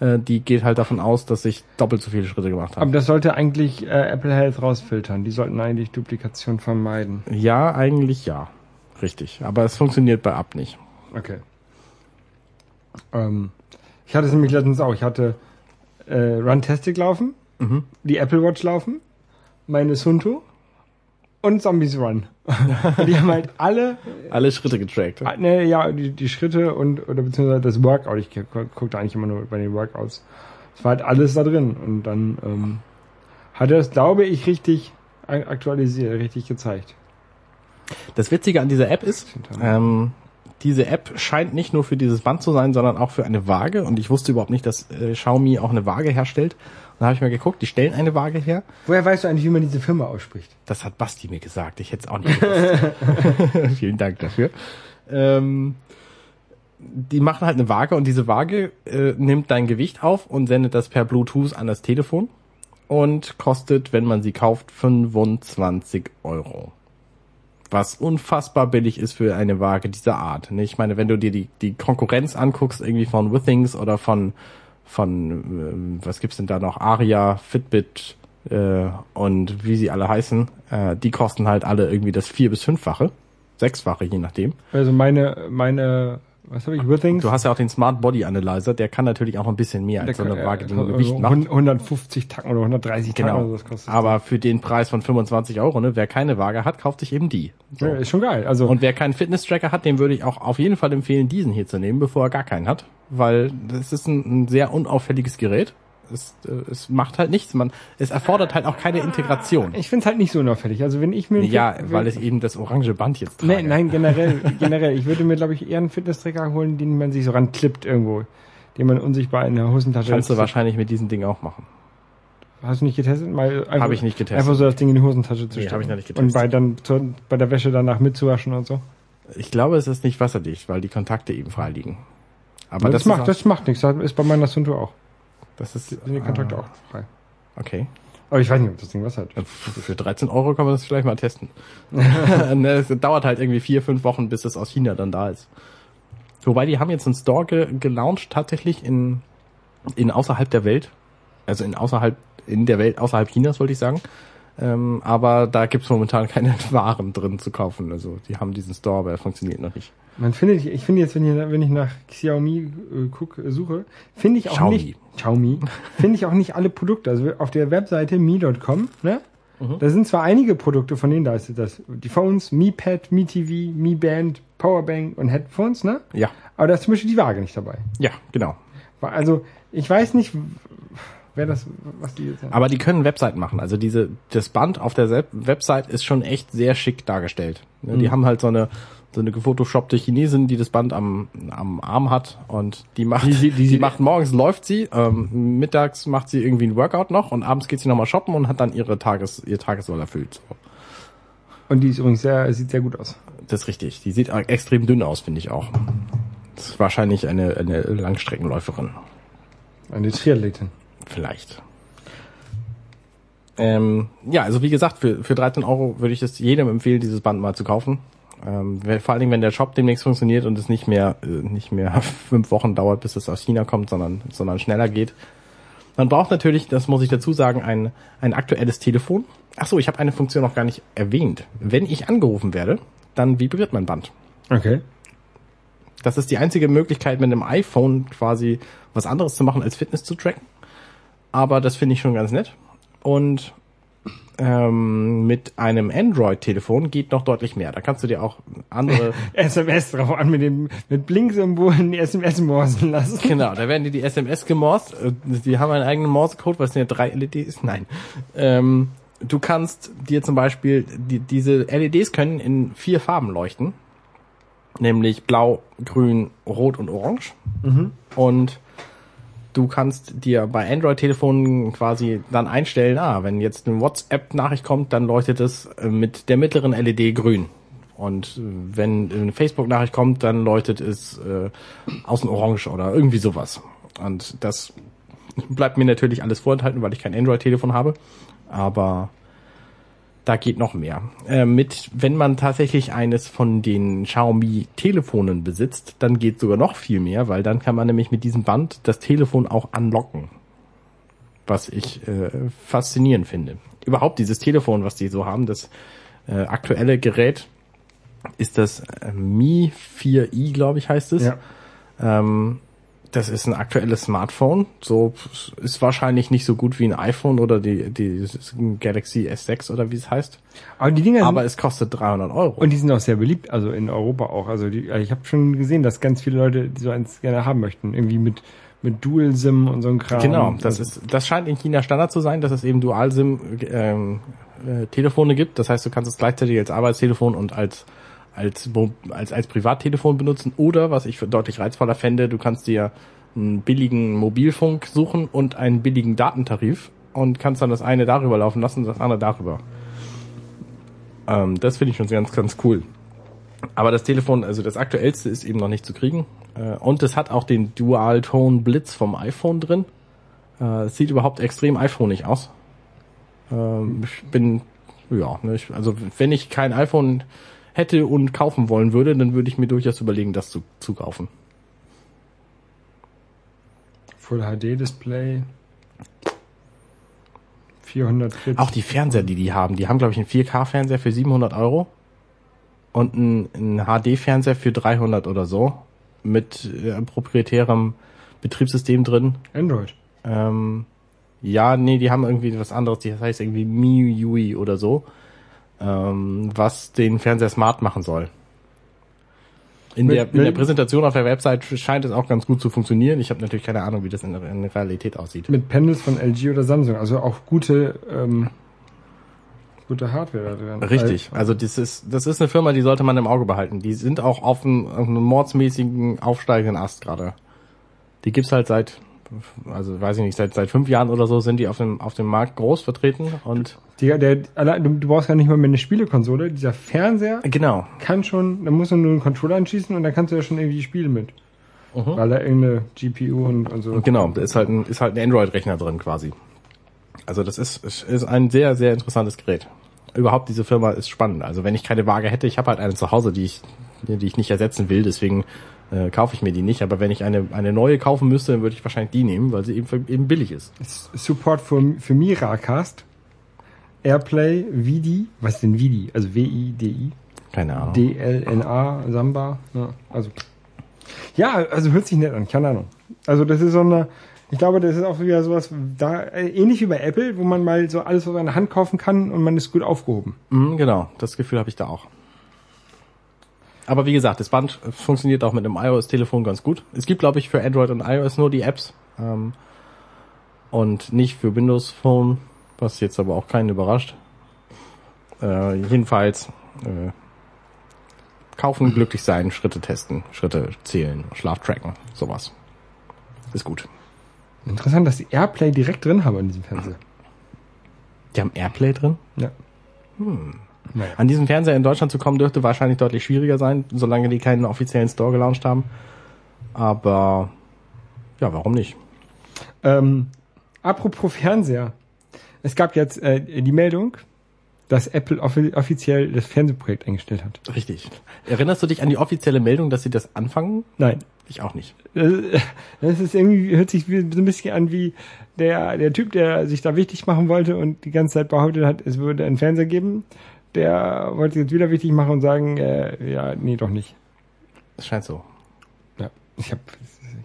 Äh, die geht halt davon aus, dass ich doppelt so viele Schritte gemacht Aber habe. das sollte eigentlich äh, Apple Health rausfiltern. Die sollten eigentlich Duplikation vermeiden. Ja, eigentlich ja. Richtig. Aber es funktioniert bei Up nicht. Okay. Ähm, ich hatte es nämlich letztens auch. Ich hatte äh, Runtastic laufen, Mhm. die Apple Watch laufen, meine Sunto und Zombies Run. Und die haben halt alle, Alle Schritte getrackt. ne, ja, die, die Schritte und oder beziehungsweise das Workout. Ich gu- guckte eigentlich immer nur bei den Workouts. Es war halt alles da drin und dann ähm, hat er es, glaube ich, richtig aktualisiert, richtig gezeigt. Das Witzige an dieser App ist, ähm, diese App scheint nicht nur für dieses Band zu sein, sondern auch für eine Waage. Und ich wusste überhaupt nicht, dass äh, Xiaomi auch eine Waage herstellt. Und da habe ich mal geguckt, die stellen eine Waage her. Woher weißt du eigentlich, wie man diese Firma ausspricht? Das hat Basti mir gesagt. Ich hätte es auch nicht gewusst. Vielen Dank dafür. Ähm, die machen halt eine Waage und diese Waage äh, nimmt dein Gewicht auf und sendet das per Bluetooth an das Telefon und kostet, wenn man sie kauft, 25 Euro. Was unfassbar billig ist für eine Waage dieser Art. ne? Ich meine, wenn du dir die, die Konkurrenz anguckst, irgendwie von Withings oder von, von ähm, was gibt's denn da noch, Aria, Fitbit äh, und wie sie alle heißen, äh, die kosten halt alle irgendwie das vier- bis fünffache, sechsfache je nachdem. Also meine, meine Was habe ich? Withings? Du hast ja auch den Smart Body Analyzer, der kann natürlich auch noch ein bisschen mehr als so eine kann- Waage, die äh, nur Gewicht macht. 150 Tacken oder 130 Tacken Genau. oder so, das kostet. Aber für den Preis von 25 Euro, ne, wer keine Waage hat, kauft sich eben die. So. ja, ist schon geil. Also Und wer keinen Fitness-Tracker hat, dem würde ich auch auf jeden Fall empfehlen, diesen hier zu nehmen, bevor er gar keinen hat. Weil das ist ein, ein sehr unauffälliges Gerät. Es, äh, es macht halt nichts. Man, es erfordert halt auch keine Integration. ich finde es halt nicht so unauffällig. Also wenn ich mir Ja, weil es eben das orange Band jetzt trage. Nee, nein, generell, generell. Ich würde mir, glaube ich, eher einen Fitness-Tracker holen, den man sich so ranklippt irgendwo. Den man unsichtbar in der Hosentasche Kannst du wahrscheinlich mit diesem Ding auch machen. Hast du nicht getestet? Mal einfach, Hab ich nicht getestet. Einfach so das Ding in die Hosentasche zu Nee, stecken. ich noch nicht Und getestet. bei, dann, zur, bei der Wäsche danach mitzuwaschen und so. Ich glaube, es ist nicht wasserdicht, weil die Kontakte eben frei liegen. Aber das, ist macht, das macht nichts. Das ist bei meiner Sunto auch. Das ist, Sind die Kontakte ah, auch frei. Okay. Aber ich weiß nicht, ob das Ding was hat. Für 13 Euro kann man das vielleicht mal testen. Ne, es dauert halt irgendwie vier, fünf Wochen, bis es aus China dann da ist. Wobei, die haben jetzt einen Store ge gelauncht, tatsächlich in, in außerhalb der Welt. Also in außerhalb, in der Welt, außerhalb Chinas, wollte ich sagen. Ähm, aber da gibt's momentan keine Waren drin zu kaufen. Also die haben diesen Store, aber er funktioniert noch nicht. Man findet, ich finde jetzt, wenn ich, wenn ich nach Xiaomi äh, guck, äh, suche, finde ich auch Xiaomi. nicht, Xiaomi, finde ich auch nicht alle Produkte. Also auf der Webseite mi.com, ne? Da sind zwar einige Produkte von denen, da ist das, die Phones, Mi Pad, Mi TV, Mi Band, Powerbank und Headphones, ne? Ja, Aber da ist zum Beispiel die Waage nicht dabei. ja, genau. Also, ich weiß nicht, wer das, was die jetzt Aber die können Webseiten machen. Also diese, das Band auf der Website ist schon echt sehr schick dargestellt. Ne, Die haben halt so eine, so eine gefotoshoppte Chinesin, die das Band am, am Arm hat und die macht, Die die, die sie- macht morgens läuft sie, ähm, mittags macht sie irgendwie ein Workout noch und abends geht sie nochmal shoppen und hat dann ihre Tages, ihr Tagessoll erfüllt. So. Und die ist übrigens sehr, sieht sehr gut aus. Das ist richtig. Die sieht extrem dünn aus, finde ich auch. Das ist wahrscheinlich eine, eine Langstreckenläuferin. Eine Triathletin. Vielleicht. Ähm, ja, also wie gesagt, für, für 13 Euro würde ich es jedem empfehlen, dieses Band mal zu kaufen. Ähm, vor allen Dingen, wenn der Shop demnächst funktioniert und es nicht mehr, äh, nicht mehr fünf Wochen dauert, bis es aus China kommt, sondern, sondern schneller geht. Man braucht natürlich, das muss ich dazu sagen, ein, ein aktuelles Telefon. Ach so, ich habe eine Funktion noch gar nicht erwähnt. Wenn ich angerufen werde, dann vibriert mein Band. Okay. Das ist die einzige Möglichkeit, mit einem iPhone quasi was anderes zu machen, als Fitness zu tracken. Aber das finde ich schon ganz nett. Und ähm, mit einem Android-Telefon geht noch deutlich mehr. Da kannst du dir auch andere... SMS drauf an mit dem, mit Blinksymbolen die SMS morsen lassen. genau, da werden dir die SMS gemorst. Äh, Die haben einen eigenen Morsecode, was sind ja drei LEDs? Nein. Ähm, du kannst dir zum Beispiel... Die, diese LEDs können in vier Farben leuchten. Nämlich blau, grün, rot und orange. Und du kannst dir bei Android-Telefonen quasi dann einstellen, ah, wenn jetzt eine WhatsApp-Nachricht kommt, dann leuchtet es äh, mit der mittleren LED grün. Und äh, wenn eine Facebook-Nachricht kommt, dann leuchtet es äh, außen orange oder irgendwie sowas. Und das bleibt mir natürlich alles vorenthalten, weil ich kein Android-Telefon habe. Aber da geht noch mehr. Äh, mit, wenn man tatsächlich eines von den Xiaomi-Telefonen besitzt, dann geht sogar noch viel mehr, weil dann kann man nämlich mit diesem Band das Telefon auch anlocken. Was ich äh, faszinierend finde. Überhaupt dieses Telefon, was die so haben, das äh, aktuelle Gerät ist das äh, Mi 4i, glaube ich, heißt es. Ja. Ähm, das ist ein aktuelles Smartphone. So ist wahrscheinlich nicht so gut wie ein iPhone oder die, die Galaxy S6 oder wie es heißt. Aber die Dinger Aber es kostet 300 Euro. und die sind auch sehr beliebt, also in Europa auch. Also die, ich habe schon gesehen, dass ganz viele Leute so eins gerne haben möchten. Irgendwie mit, mit Dual SIM und so ein Kram. genau, das Also- ist, das scheint in China Standard zu sein, dass es eben Dual-SIM ähm, äh, Telefone gibt. Das heißt, du kannst es gleichzeitig als Arbeitstelefon und als als, als, als Privattelefon benutzen oder, was ich für deutlich reizvoller fände, du kannst dir einen billigen Mobilfunk suchen und einen billigen Datentarif und kannst dann das eine darüber laufen lassen und das andere darüber. Ähm, das finde ich schon ganz, ganz cool. Aber das Telefon, also das aktuellste ist eben noch nicht zu kriegen. Äh, und es hat auch den Dual-Tone Blitz vom iPhone drin. Äh, sieht überhaupt extrem iPhoneig aus. Ähm, ich bin, ja, ne, ich, also wenn ich kein iPhone hätte und kaufen wollen würde, dann würde ich mir durchaus überlegen, das zu, zu kaufen. Full HD Display. 440. Auch die Fernseher, die die haben, die haben, glaube ich, einen 4K-Fernseher für 700 Euro und einen, einen HD-Fernseher für 300 oder so. mit äh, proprietärem Betriebssystem drin. Android. Ähm, ja, nee, die haben irgendwie was anderes, das heißt irgendwie MIUI oder so, ähm, was den Fernseher smart machen soll. In Mit- der, in der mit- Präsentation auf der Website scheint es auch ganz gut zu funktionieren. Ich habe natürlich keine Ahnung, wie das in der, in der Realität aussieht. Mit Panels von LG oder Samsung. Also auch gute, ähm, gute Hardware da drin. Richtig. Also das ist, das ist eine Firma, die sollte man im Auge behalten. Die sind auch auf einem, auf einem mordsmäßigen aufsteigenden Ast gerade. Die gibt's halt seit, also weiß ich nicht, seit seit fünf Jahren oder so sind die auf dem auf dem Markt groß vertreten und Der, der, allein, du, du brauchst gar nicht mal mehr eine Spielekonsole. Dieser Fernseher genau. kann schon, da musst du nur einen Controller anschließen und dann kannst du ja schon irgendwie spielen mit. Weil da irgendeine GPU und, und so. Genau, da ist halt ein, ist halt ein Android-Rechner drin quasi. Also das ist, ist ist ein sehr, sehr interessantes Gerät. Überhaupt diese Firma ist spannend. Also wenn ich keine Waage hätte, ich habe halt eine zu Hause, die ich, die ich nicht ersetzen will, deswegen äh, kaufe ich mir die nicht. Aber wenn ich eine, eine neue kaufen müsste, dann würde ich wahrscheinlich die nehmen, weil sie eben, eben billig ist. Support für, für Miracast, Airplay, VD, was ist denn VD? Also W-I-D-I, Keine Ahnung. D-L-N-A, Samba, ja, also. Ja, also hört sich nett an, keine Ahnung. Also das ist so eine, ich glaube, das ist auch wieder sowas, da, äh, ähnlich wie bei Apple, wo man mal so alles aus einer Hand kaufen kann und man ist gut aufgehoben. Mhm, genau, das Gefühl habe ich da auch. Aber wie gesagt, das Band funktioniert auch mit einem iOS-Telefon ganz gut. Es gibt, glaube ich, für Android und iOS nur die Apps ähm, und nicht für Windows Phone, was jetzt aber auch keinen überrascht. Äh, jedenfalls äh, kaufen, glücklich sein, Schritte testen, Schritte zählen, Schlaf tracken, sowas. Ist gut. Interessant, dass die Airplay direkt drin haben in diesem Fernseher. Die haben Airplay drin. Ja. Hm. Naja. An diesem Fernseher in Deutschland zu kommen, dürfte wahrscheinlich deutlich schwieriger sein, solange die keinen offiziellen Store gelauncht haben. Aber ja, warum nicht? Ähm, apropos Fernseher. Es gab jetzt äh, die Meldung, dass Apple offi offiziell das Fernsehprojekt eingestellt hat. Richtig. Erinnerst du dich an die offizielle Meldung, dass sie das anfangen? Nein. Ich auch nicht. Das ist irgendwie, hört sich so ein bisschen an wie der, der Typ, der sich da wichtig machen wollte und die ganze Zeit behauptet hat, es würde einen Fernseher geben. Der wollte jetzt wieder wichtig machen und sagen, äh, ja, nee, doch nicht. Das scheint so. Ja, ich habe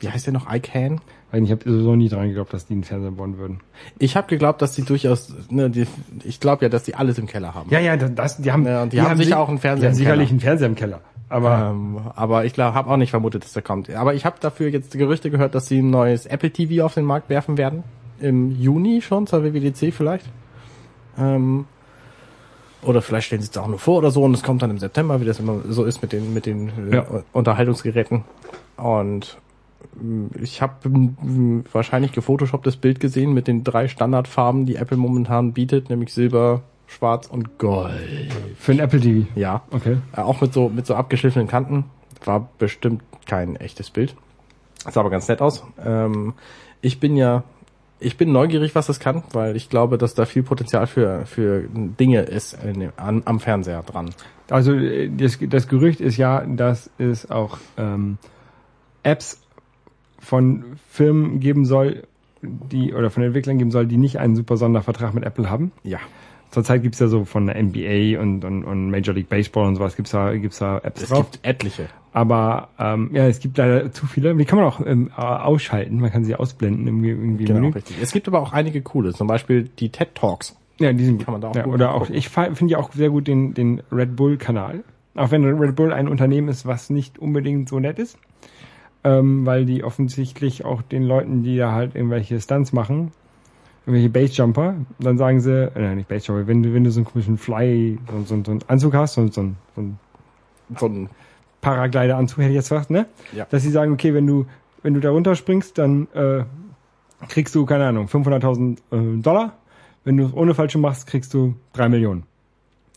Wie heißt der noch? iCan? ich hab sowieso nie dran geglaubt, dass die einen Fernseher bauen würden. Ich habe geglaubt, dass die durchaus, ne, die, ich glaube ja, dass die alles im Keller haben. Ja, ja, das, die haben, Ja, und die haben sicher si- auch einen Fernseher Die haben im sicherlich Keller. einen Fernseher im Keller. Aber Ähm, aber ich glaube, habe auch nicht vermutet, dass der kommt. Aber ich habe dafür jetzt Gerüchte gehört, dass sie ein neues Apple TV auf den Markt werfen werden. Im Juni schon, zur WWDC vielleicht. Ähm, oder vielleicht stellen sie es auch nur vor oder so und es kommt dann im September, wie das immer so ist mit den, mit den äh, Ja. Unterhaltungsgeräten. Und mh, ich habe wahrscheinlich gefotoshopptes Bild gesehen mit den drei Standardfarben, die Apple momentan bietet, nämlich Silber, Schwarz und Gold. für ein Apple TV. Ja. Okay. Äh, auch mit so, mit so abgeschliffenen Kanten. War bestimmt kein echtes Bild. Sah aber ganz nett aus. Ähm, ich bin ja, ich bin neugierig, was das kann, weil ich glaube, dass da viel Potenzial für, für Dinge ist dem- an, am Fernseher dran. Also äh, das, das Gerücht ist ja, dass es auch ähm, Apps von Firmen geben soll, die oder von Entwicklern geben soll, die nicht einen super Sondervertrag mit Apple haben. Ja. Zurzeit gibt's ja so von der NBA und, und, und Major League Baseball und sowas gibt's da gibt's da Apps Es drauf. gibt etliche. Aber ähm, ja, es gibt leider zu viele. Die kann man auch ähm, äh, ausschalten. Man kann sie ausblenden im, irgendwie im Genau, Menü. richtig. Es gibt aber auch einige coole, zum Beispiel die TED Talks. Ja, die sind Kann man da auch ja, gut Oder auch, ich finde ja auch sehr gut den, den Red Bull-Kanal. Auch wenn Red Bull ein Unternehmen ist, was nicht unbedingt so nett ist. Ähm, weil die offensichtlich auch den Leuten, die da halt irgendwelche Stunts machen, irgendwelche Basejumper, dann sagen sie, äh, nicht Basejumper, wenn du, wenn du so einen komischen Fly, so, so, so einen Anzug hast, so, so, so So ein, Paraglider-Anzug, hätte ich jetzt gesagt, ne? Ja. Dass sie sagen, okay, wenn du, wenn du da runterspringst, dann äh, kriegst du, keine Ahnung, 500.000 äh, Dollar. Wenn du es ohne Fallschirm machst, kriegst du drei Millionen.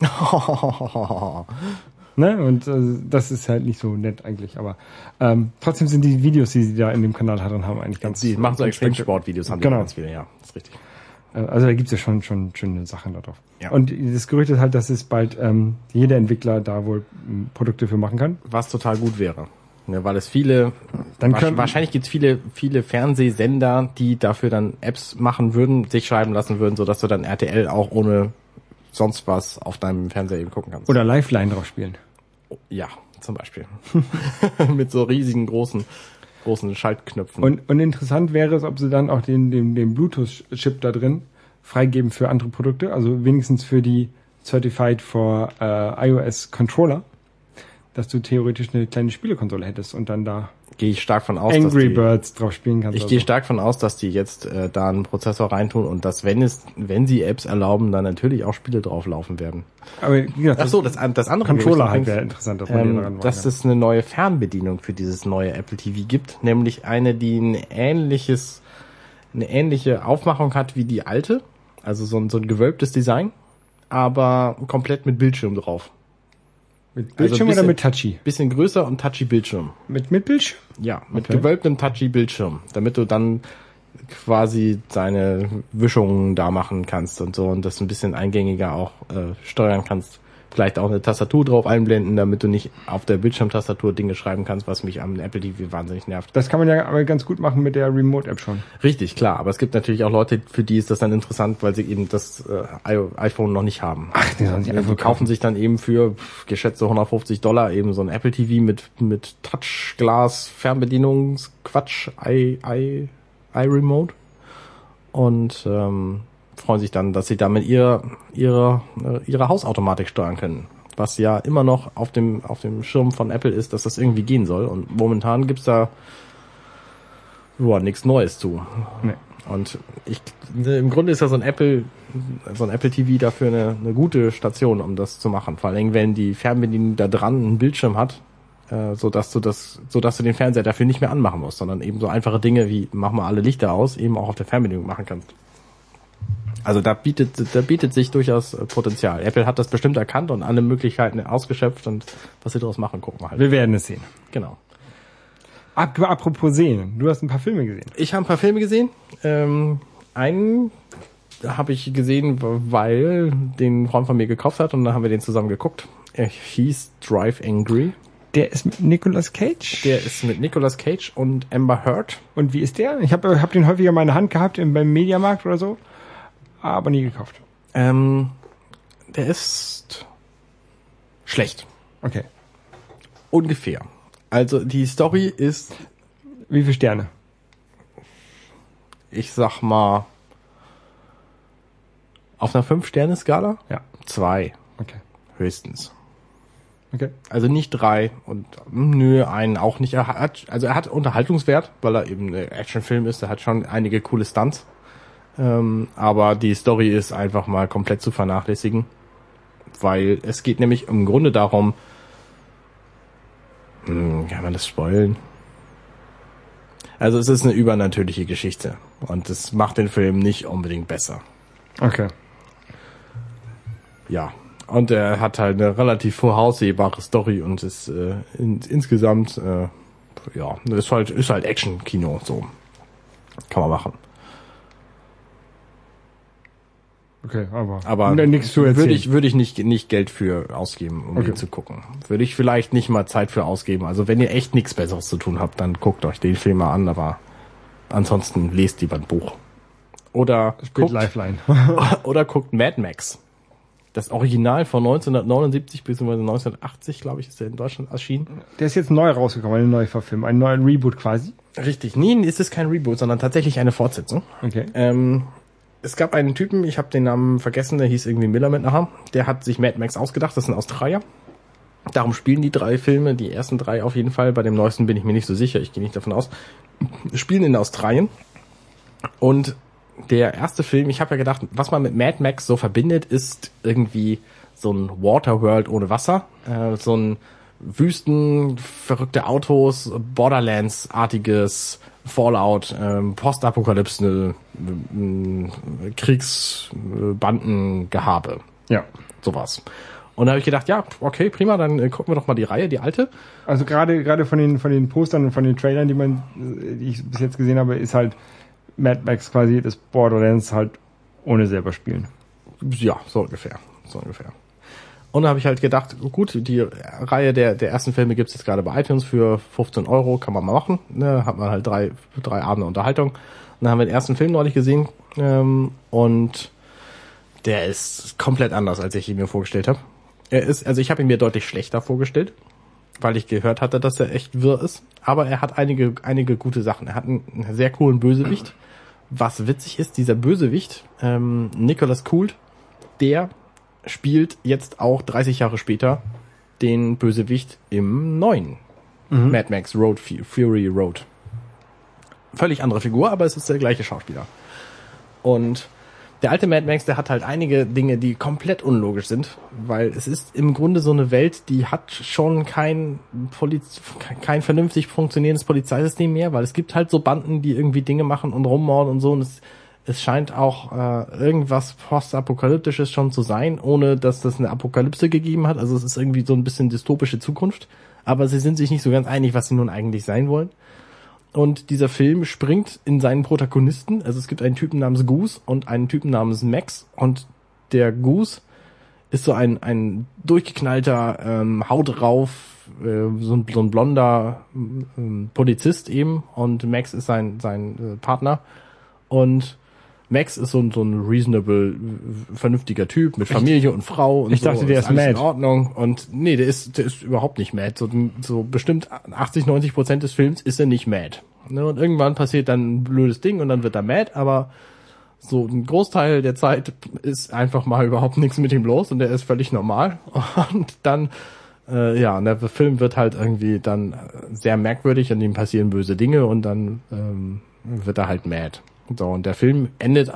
Ne? Und äh, das ist halt nicht so nett eigentlich, aber ähm, trotzdem sind die Videos, die sie da in dem Kanal drin haben, eigentlich ganz die machen so Extremsportvideos, haben die Genau. auch ganz viele, ja, ist richtig. Äh, Also da gibt's ja schon schon schöne Sachen da drauf. Ja. Und das Gerücht ist halt, dass es bald ähm, jeder Entwickler da wohl ähm, Produkte für machen kann. Was total gut wäre. Ne, weil es viele, Dann können- wahrscheinlich gibt's viele, viele Fernsehsender, die dafür dann Apps machen würden, sich schreiben lassen würden, sodass du dann RTL auch ohne sonst was auf deinem Fernseher eben gucken kannst. Oder Lifeline drauf spielen. ja, zum Beispiel. Mit so riesigen großen, großen Schaltknöpfen. Und, und interessant wäre es, ob sie dann auch den, den, den Bluetooth-Chip da drin freigeben für andere Produkte, also wenigstens für die Certified for äh, iOS Controller, dass du theoretisch eine kleine Spielekonsole hättest und dann da gehe ich stark von aus, Angry dass die, Birds drauf spielen kannst. ich oder gehe stark von aus, dass die jetzt äh, da einen Prozessor reintun und dass wenn es, wenn sie Apps erlauben, dann natürlich auch Spiele drauflaufen werden. Aber gesagt, Ach so, das, das andere Controller halt wäre interessant, dass man ähm, daran dass es eine neue Fernbedienung für dieses neue Apple TV gibt, nämlich eine, die ein ähnliches, eine ähnliche Aufmachung hat wie die alte, also so ein, so ein gewölbtes Design, aber komplett mit Bildschirm drauf. Mit Bildschirm also oder bisschen- mit Touchy? Bisschen größer und touchy Bildschirm. Mit, mit Bildschirm? Ja, mit Okay. gewölbtem touchy Bildschirm, damit du dann quasi deine Wischungen da machen kannst und so und das ein bisschen eingängiger auch äh, steuern kannst. Vielleicht auch eine Tastatur drauf einblenden, damit du nicht auf der Bildschirmtastatur Dinge schreiben kannst, was mich am Apple TV wahnsinnig nervt. Das kann man ja aber ganz gut machen mit der Remote-App schon. Richtig, klar, aber es gibt natürlich auch Leute, für die ist das dann interessant, weil sie eben das äh, i- iPhone noch nicht haben. Ach, die sollen sich Die einfach kaufen sich dann eben für geschätzte 150 Dollar eben so ein Apple TV mit mit Touchglas Fernbedienungsquatsch i i iRemote und ähm, freuen sich dann, dass sie damit ihr ihre äh, ihre Hausautomatik steuern können. Was ja immer noch auf dem auf dem Schirm von Apple ist, dass das irgendwie gehen soll und momentan gibt's da ja, nichts Neues zu. Nee. Und ich, ne, im Grunde ist ja so ein Apple, so ein Apple TV dafür eine, eine gute Station, um das zu machen. Vor allem, wenn die Fernbedienung da dran einen Bildschirm hat, äh, so dass du das, so dass du den Fernseher dafür nicht mehr anmachen musst, sondern eben so einfache Dinge wie mach mal alle Lichter aus, eben auch auf der Fernbedienung machen kannst. Also da bietet, da bietet sich durchaus äh, Potenzial. Apple hat das bestimmt erkannt und alle Möglichkeiten ausgeschöpft und was sie daraus machen, gucken wir halt. Wir werden es sehen. Genau. Ap apropos sehen, du hast ein paar Filme gesehen. Ich habe ein paar Filme gesehen. Ähm, einen habe ich gesehen, weil den Freund von mir gekauft hat und dann haben wir den zusammen geguckt. Er hieß Drive Angry. Der ist mit Nicolas Cage. Der ist mit Nicolas Cage und Amber Heard. Und wie ist der? Ich habe hab den häufiger in meiner Hand gehabt, im, beim Mediamarkt oder so, aber nie gekauft. Ähm, der ist schlecht. Okay. Ungefähr. Also die Story ist, Wie viele Sterne? ich sag mal, auf einer 5-Sterne-Skala? Ja. Zwei, Okay. höchstens. Okay. Also nicht drei und mm, nö, einen auch nicht. Er hat, also er hat Unterhaltungswert, weil er eben ein Actionfilm ist. Er hat schon einige coole Stunts. Ähm, aber die Story ist einfach mal komplett zu vernachlässigen. Weil es geht nämlich im Grunde darum, hm, kann man das spoilen? Also es ist eine übernatürliche Geschichte. Und das macht den Film nicht unbedingt besser. Okay. Ja. Und er hat halt eine relativ voraussehbare Story und ist äh, in, insgesamt äh, ja, ist halt ist halt Action-Kino so. Kann man machen. Okay, aber, Aber nichts zu erzählen. würde ich würde ich nicht nicht Geld für ausgeben, um Okay. den zu gucken. Würde ich vielleicht nicht mal Zeit für ausgeben. Also wenn ihr echt nichts besseres zu tun habt, dann guckt euch den Film mal an, aber ansonsten lest lieber ein Buch. Oder Spielt guckt, Lifeline. oder guckt Mad Max. Das Original von 1979 bzw. 1980, glaube ich, ist der in Deutschland erschienen. Der ist jetzt neu rausgekommen, eine neue Verfilmung, ein neuer Reboot quasi. Richtig. Nee, ist es kein Reboot, sondern tatsächlich eine Fortsetzung. Okay. Ähm, es gab einen Typen, ich habe den Namen vergessen, der hieß irgendwie Miller mit nachher. Der hat sich Mad Max ausgedacht, das ist ein Australier. Darum spielen die drei Filme, die ersten drei auf jeden Fall. Bei dem neuesten bin ich mir nicht so sicher, ich gehe nicht davon aus. Spielen in Australien. Und der erste Film, ich habe ja gedacht, was man mit Mad Max so verbindet, ist irgendwie so ein Waterworld ohne Wasser, äh, so ein Wüsten, verrückte Autos, Borderlands-artiges Fallout, ähm, Postapokalypse, äh, Kriegsbandengehabe, Ja. sowas. Und da habe ich gedacht, ja, okay, prima, dann äh, gucken wir doch mal die Reihe, die alte. Also gerade gerade von den von den Postern und von den Trailern, die man äh, die ich bis jetzt gesehen habe, ist halt Mad Max quasi das Borderlands halt ohne selber spielen. Ja, so ungefähr. So ungefähr. Und da habe ich halt gedacht, gut, die Reihe der, der ersten Filme gibt's jetzt gerade bei iTunes für 15 Euro, kann man mal machen. Ne, hat man halt drei, drei Abende Unterhaltung. Und dann haben wir den ersten Film neulich gesehen ähm, und der ist komplett anders, als ich ihn mir vorgestellt habe. Er ist, also ich habe ihn mir deutlich schlechter vorgestellt. weil ich gehört hatte, dass er echt wirr ist. Aber er hat einige, einige gute Sachen. Er hat einen, einen sehr coolen Bösewicht. Was witzig ist, dieser Bösewicht, ähm, Nicholas Coult, der spielt jetzt auch 30 Jahre später den Bösewicht im neuen Mad Max Road Fu- Fury Road. Völlig andere Figur, aber es ist der gleiche Schauspieler. Und der alte Mad Max, der hat halt einige Dinge, die komplett unlogisch sind, weil es ist im Grunde so eine Welt, die hat schon kein Poliz kein vernünftig funktionierendes Polizeisystem mehr, weil es gibt halt so Banden, die irgendwie Dinge machen und rummorden und so und es, es scheint auch äh, irgendwas postapokalyptisches schon zu sein, ohne dass das eine Apokalypse gegeben hat. Also es ist irgendwie so ein bisschen dystopische Zukunft, aber sie sind sich nicht so ganz einig, was sie nun eigentlich sein wollen. Und dieser Film springt in seinen Protagonisten. Also es gibt einen Typen namens Goose und einen Typen namens Max. Und der Goose ist so ein, ein durchgeknallter, ähm, Haut rauf, äh, so, ein, so ein blonder ähm, Polizist eben. Und Max ist sein, sein äh, Partner. Und Max ist so ein, so ein reasonable, vernünftiger Typ mit Familie und Frau. Und Ich dachte, so, der ist alles mad. in Ordnung. Und nee, der ist, der ist überhaupt nicht mad. So, so bestimmt 80, 90 Prozent des Films ist er nicht mad. Ne? Und irgendwann passiert dann ein blödes Ding und dann wird er mad, aber so ein Großteil der Zeit ist einfach mal überhaupt nichts mit ihm los und der ist völlig normal. Und dann, äh, ja, und der Film wird halt irgendwie dann sehr merkwürdig und ihm passieren böse Dinge und dann ähm, wird er halt mad. So, und der Film endet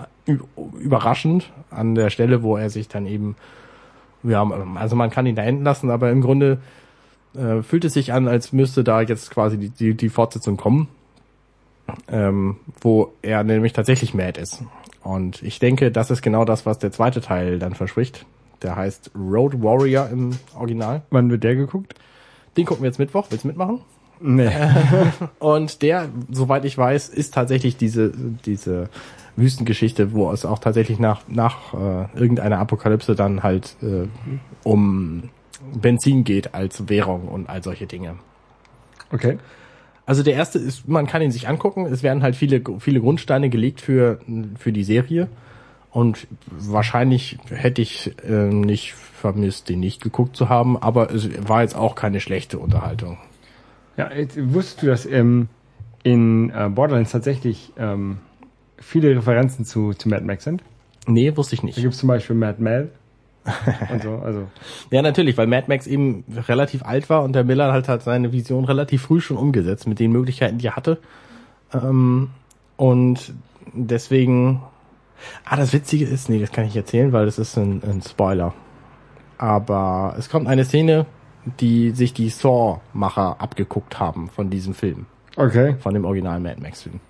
überraschend an der Stelle, wo er sich dann eben, ja, also man kann ihn da enden lassen, aber im Grunde äh, fühlt es sich an, als müsste da jetzt quasi die, die, die Fortsetzung kommen, ähm, wo er nämlich tatsächlich mad ist. Und ich denke, das ist genau das, was der zweite Teil dann verspricht. Der heißt Road Warrior im Original. Wann wird der geguckt? Den gucken wir jetzt Mittwoch. Willst du mitmachen? Nee. Und der, soweit ich weiß, ist tatsächlich diese, diese Wüstengeschichte, wo es auch tatsächlich nach, nach äh, irgendeiner Apokalypse dann halt äh, um Benzin geht als Währung und all solche Dinge. Okay. Also der erste ist, man kann ihn sich angucken. Es werden halt viele, viele Grundsteine gelegt für, für die Serie. Und wahrscheinlich hätte ich äh, nicht vermisst, den nicht geguckt zu haben, aber es war jetzt auch keine schlechte Unterhaltung. Ja, jetzt, wusstest du, dass ähm, in äh, Borderlands tatsächlich ähm, viele Referenzen zu, zu Mad Max sind? Nee, wusste ich Da nicht. gibt es zum Beispiel Mad Mel und so. Also Ja, natürlich, weil Mad Max eben relativ alt war und der Miller halt hat seine Vision relativ früh schon umgesetzt mit den Möglichkeiten, die er hatte. Ähm, und deswegen, ah, das Witzige ist, nee, das kann ich erzählen, weil das ist ein, ein Spoiler. Aber es kommt eine Szene, die sich die Saw-Macher abgeguckt haben von diesem Film, okay, von dem originalen Mad Max-Film.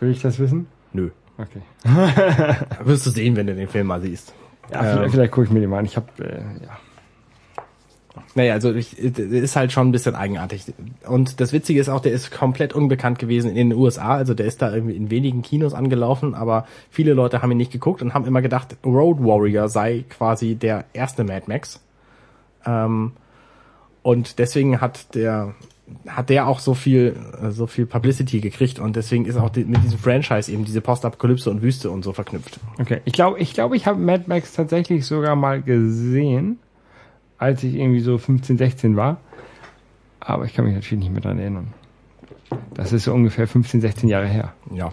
will ich das wissen? Nö. Okay. Wirst du sehen, wenn du den Film mal siehst. Ja, Ähm. vielleicht, vielleicht gucke ich mir den mal an. Ich habe äh, ja. Naja, also ich, der ist halt schon ein bisschen eigenartig. Und das Witzige ist auch, der ist komplett unbekannt gewesen in den USA. Also der ist da irgendwie in wenigen Kinos angelaufen, aber viele Leute haben ihn nicht geguckt und haben immer gedacht, Road Warrior sei quasi der erste Mad Max. Ähm, und deswegen hat der hat der auch so viel äh, so viel Publicity gekriegt und deswegen ist auch die, mit diesem Franchise eben diese Postapokalypse und Wüste und so verknüpft. Okay, ich glaube, ich glaube, ich habe Mad Max tatsächlich sogar mal gesehen, als ich irgendwie so 15, 16 war. Aber ich kann mich natürlich nicht mehr dran erinnern. Das ist so ungefähr 15, 16 Jahre her. Ja.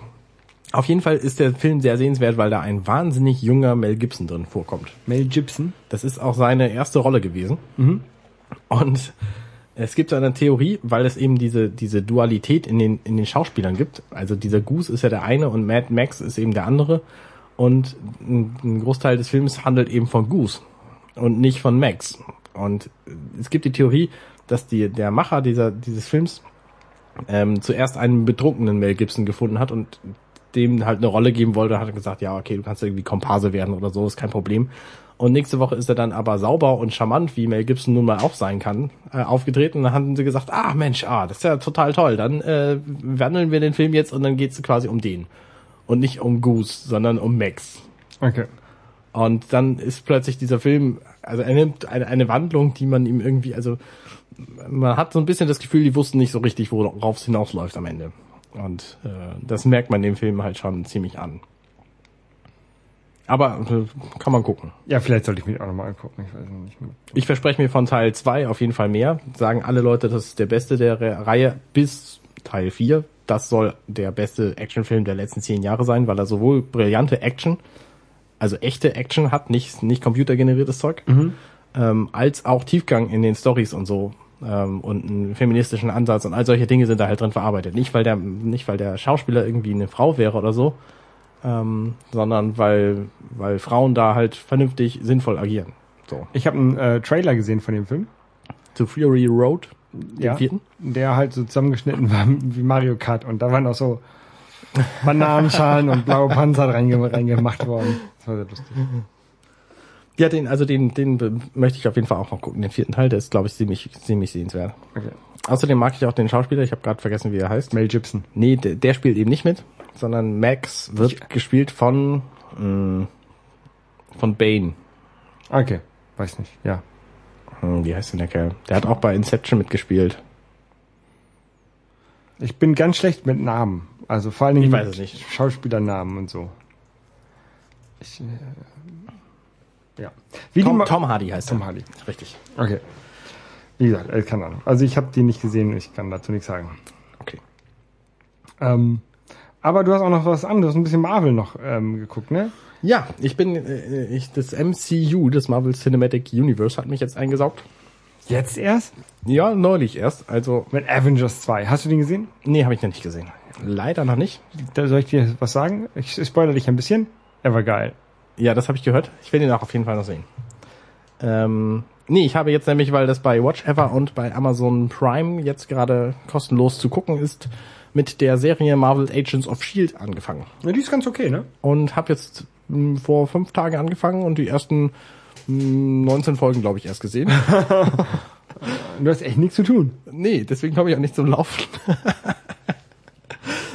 Auf jeden Fall ist der Film sehr sehenswert, weil da ein wahnsinnig junger Mel Gibson drin vorkommt. Mel Gibson. Das ist auch seine erste Rolle gewesen. Und es gibt eine Theorie, weil es eben diese, diese Dualität in den, in den Schauspielern gibt. Also dieser Goose ist ja der eine und Mad Max ist eben der andere. Und ein ein Großteil des Films handelt eben von Goose und nicht von Max. Und es gibt die Theorie, dass die, der Macher dieser, dieses Films ähm, zuerst einen betrunkenen Mel Gibson gefunden hat und dem halt eine Rolle geben wollte, hat er gesagt, ja, okay, du kannst irgendwie Komparse werden oder so, ist kein Problem. Und nächste Woche ist er dann aber sauber und charmant, wie Mel Gibson nun mal auch sein kann, äh, aufgetreten. Und dann haben sie gesagt, ah Mensch, ah, das ist ja total toll. Dann äh, wandeln wir den Film jetzt und dann geht's quasi um den. Und nicht um Goose, sondern um Max. Okay. Und dann ist plötzlich dieser Film, also er nimmt eine, eine Wandlung, die man ihm irgendwie, also man hat so ein bisschen das Gefühl, die wussten nicht so richtig, worauf es hinausläuft am Ende. Und äh, das merkt man dem Film halt schon ziemlich an. Aber äh, kann man gucken. Ja, vielleicht sollte ich mich auch nochmal angucken. Ich weiß nicht mehr. Ich verspreche mir von Teil 2 auf jeden Fall mehr. Sagen alle Leute, das ist der beste der Re- Reihe bis Teil 4. Das soll der beste Actionfilm der letzten zehn Jahre sein, weil er sowohl brillante Action, also echte Action hat, nicht, nicht computergeneriertes Zeug, ähm, als auch Tiefgang in den Stories und so ähm, und einen feministischen Ansatz und all solche Dinge sind da halt drin verarbeitet. Nicht weil der, nicht weil der Schauspieler irgendwie eine Frau wäre oder so, ähm, sondern weil, weil Frauen da halt vernünftig sinnvoll agieren. So. Ich habe einen äh, Trailer gesehen von dem Film. zu Fury Road, Ja. vierten. der halt so zusammengeschnitten war wie Mario Kart und da waren auch so Bananenschalen und blaue Panzer reinge reingemacht worden. Das war sehr lustig. Ja, den, also den, den möchte ich auf jeden Fall auch noch gucken. Den vierten Teil, der ist, glaube ich, ziemlich, ziemlich sehenswert. Okay. Außerdem mag ich auch den Schauspieler, ich habe gerade vergessen, wie er heißt. Mel Gibson. Nee, der, der spielt eben nicht mit, sondern Max wird gespielt von, mh, von Bane. Okay, weiß nicht. Ja. Hm, wie heißt denn der Kerl? Der hat auch bei Inception mitgespielt. Ich bin ganz schlecht mit Namen. Also vor allen Dingen Ich weiß mit es nicht. Schauspielernamen und so. Ich, äh, ja. Wie Tom, Tom Hardy heißt Tom er. Hardy. Richtig. Okay. Wie gesagt, äh, keine Ahnung. Also ich habe die nicht gesehen, ich kann dazu nichts sagen. Okay. Ähm, aber du hast auch noch was anderes, ein bisschen Marvel noch ähm, geguckt, ne? Ja, ich bin, äh, ich, das MCU, das Marvel Cinematic Universe, hat mich jetzt eingesaugt. Jetzt erst? Ja, neulich erst. Also, Mit Avengers 2. Hast du den gesehen? nee, habe ich noch nicht gesehen. Leider noch nicht. Da soll ich dir was sagen? Ich spoilere dich ein bisschen. Er war geil. Ja, das habe ich gehört. Ich will ihn auch auf jeden Fall noch sehen. Ähm, nee, ich habe jetzt nämlich, weil das bei Watch Ever und bei Amazon Prime jetzt gerade kostenlos zu gucken ist, mit der Serie Marvel Agents of Shield angefangen. Ja, die ist ganz okay, ne? Und habe jetzt mh, vor fünf Tagen angefangen und die ersten mh, 19 Folgen, glaube ich, erst gesehen. Du hast echt nichts zu tun. nee, deswegen komme ich auch nicht zum Laufen.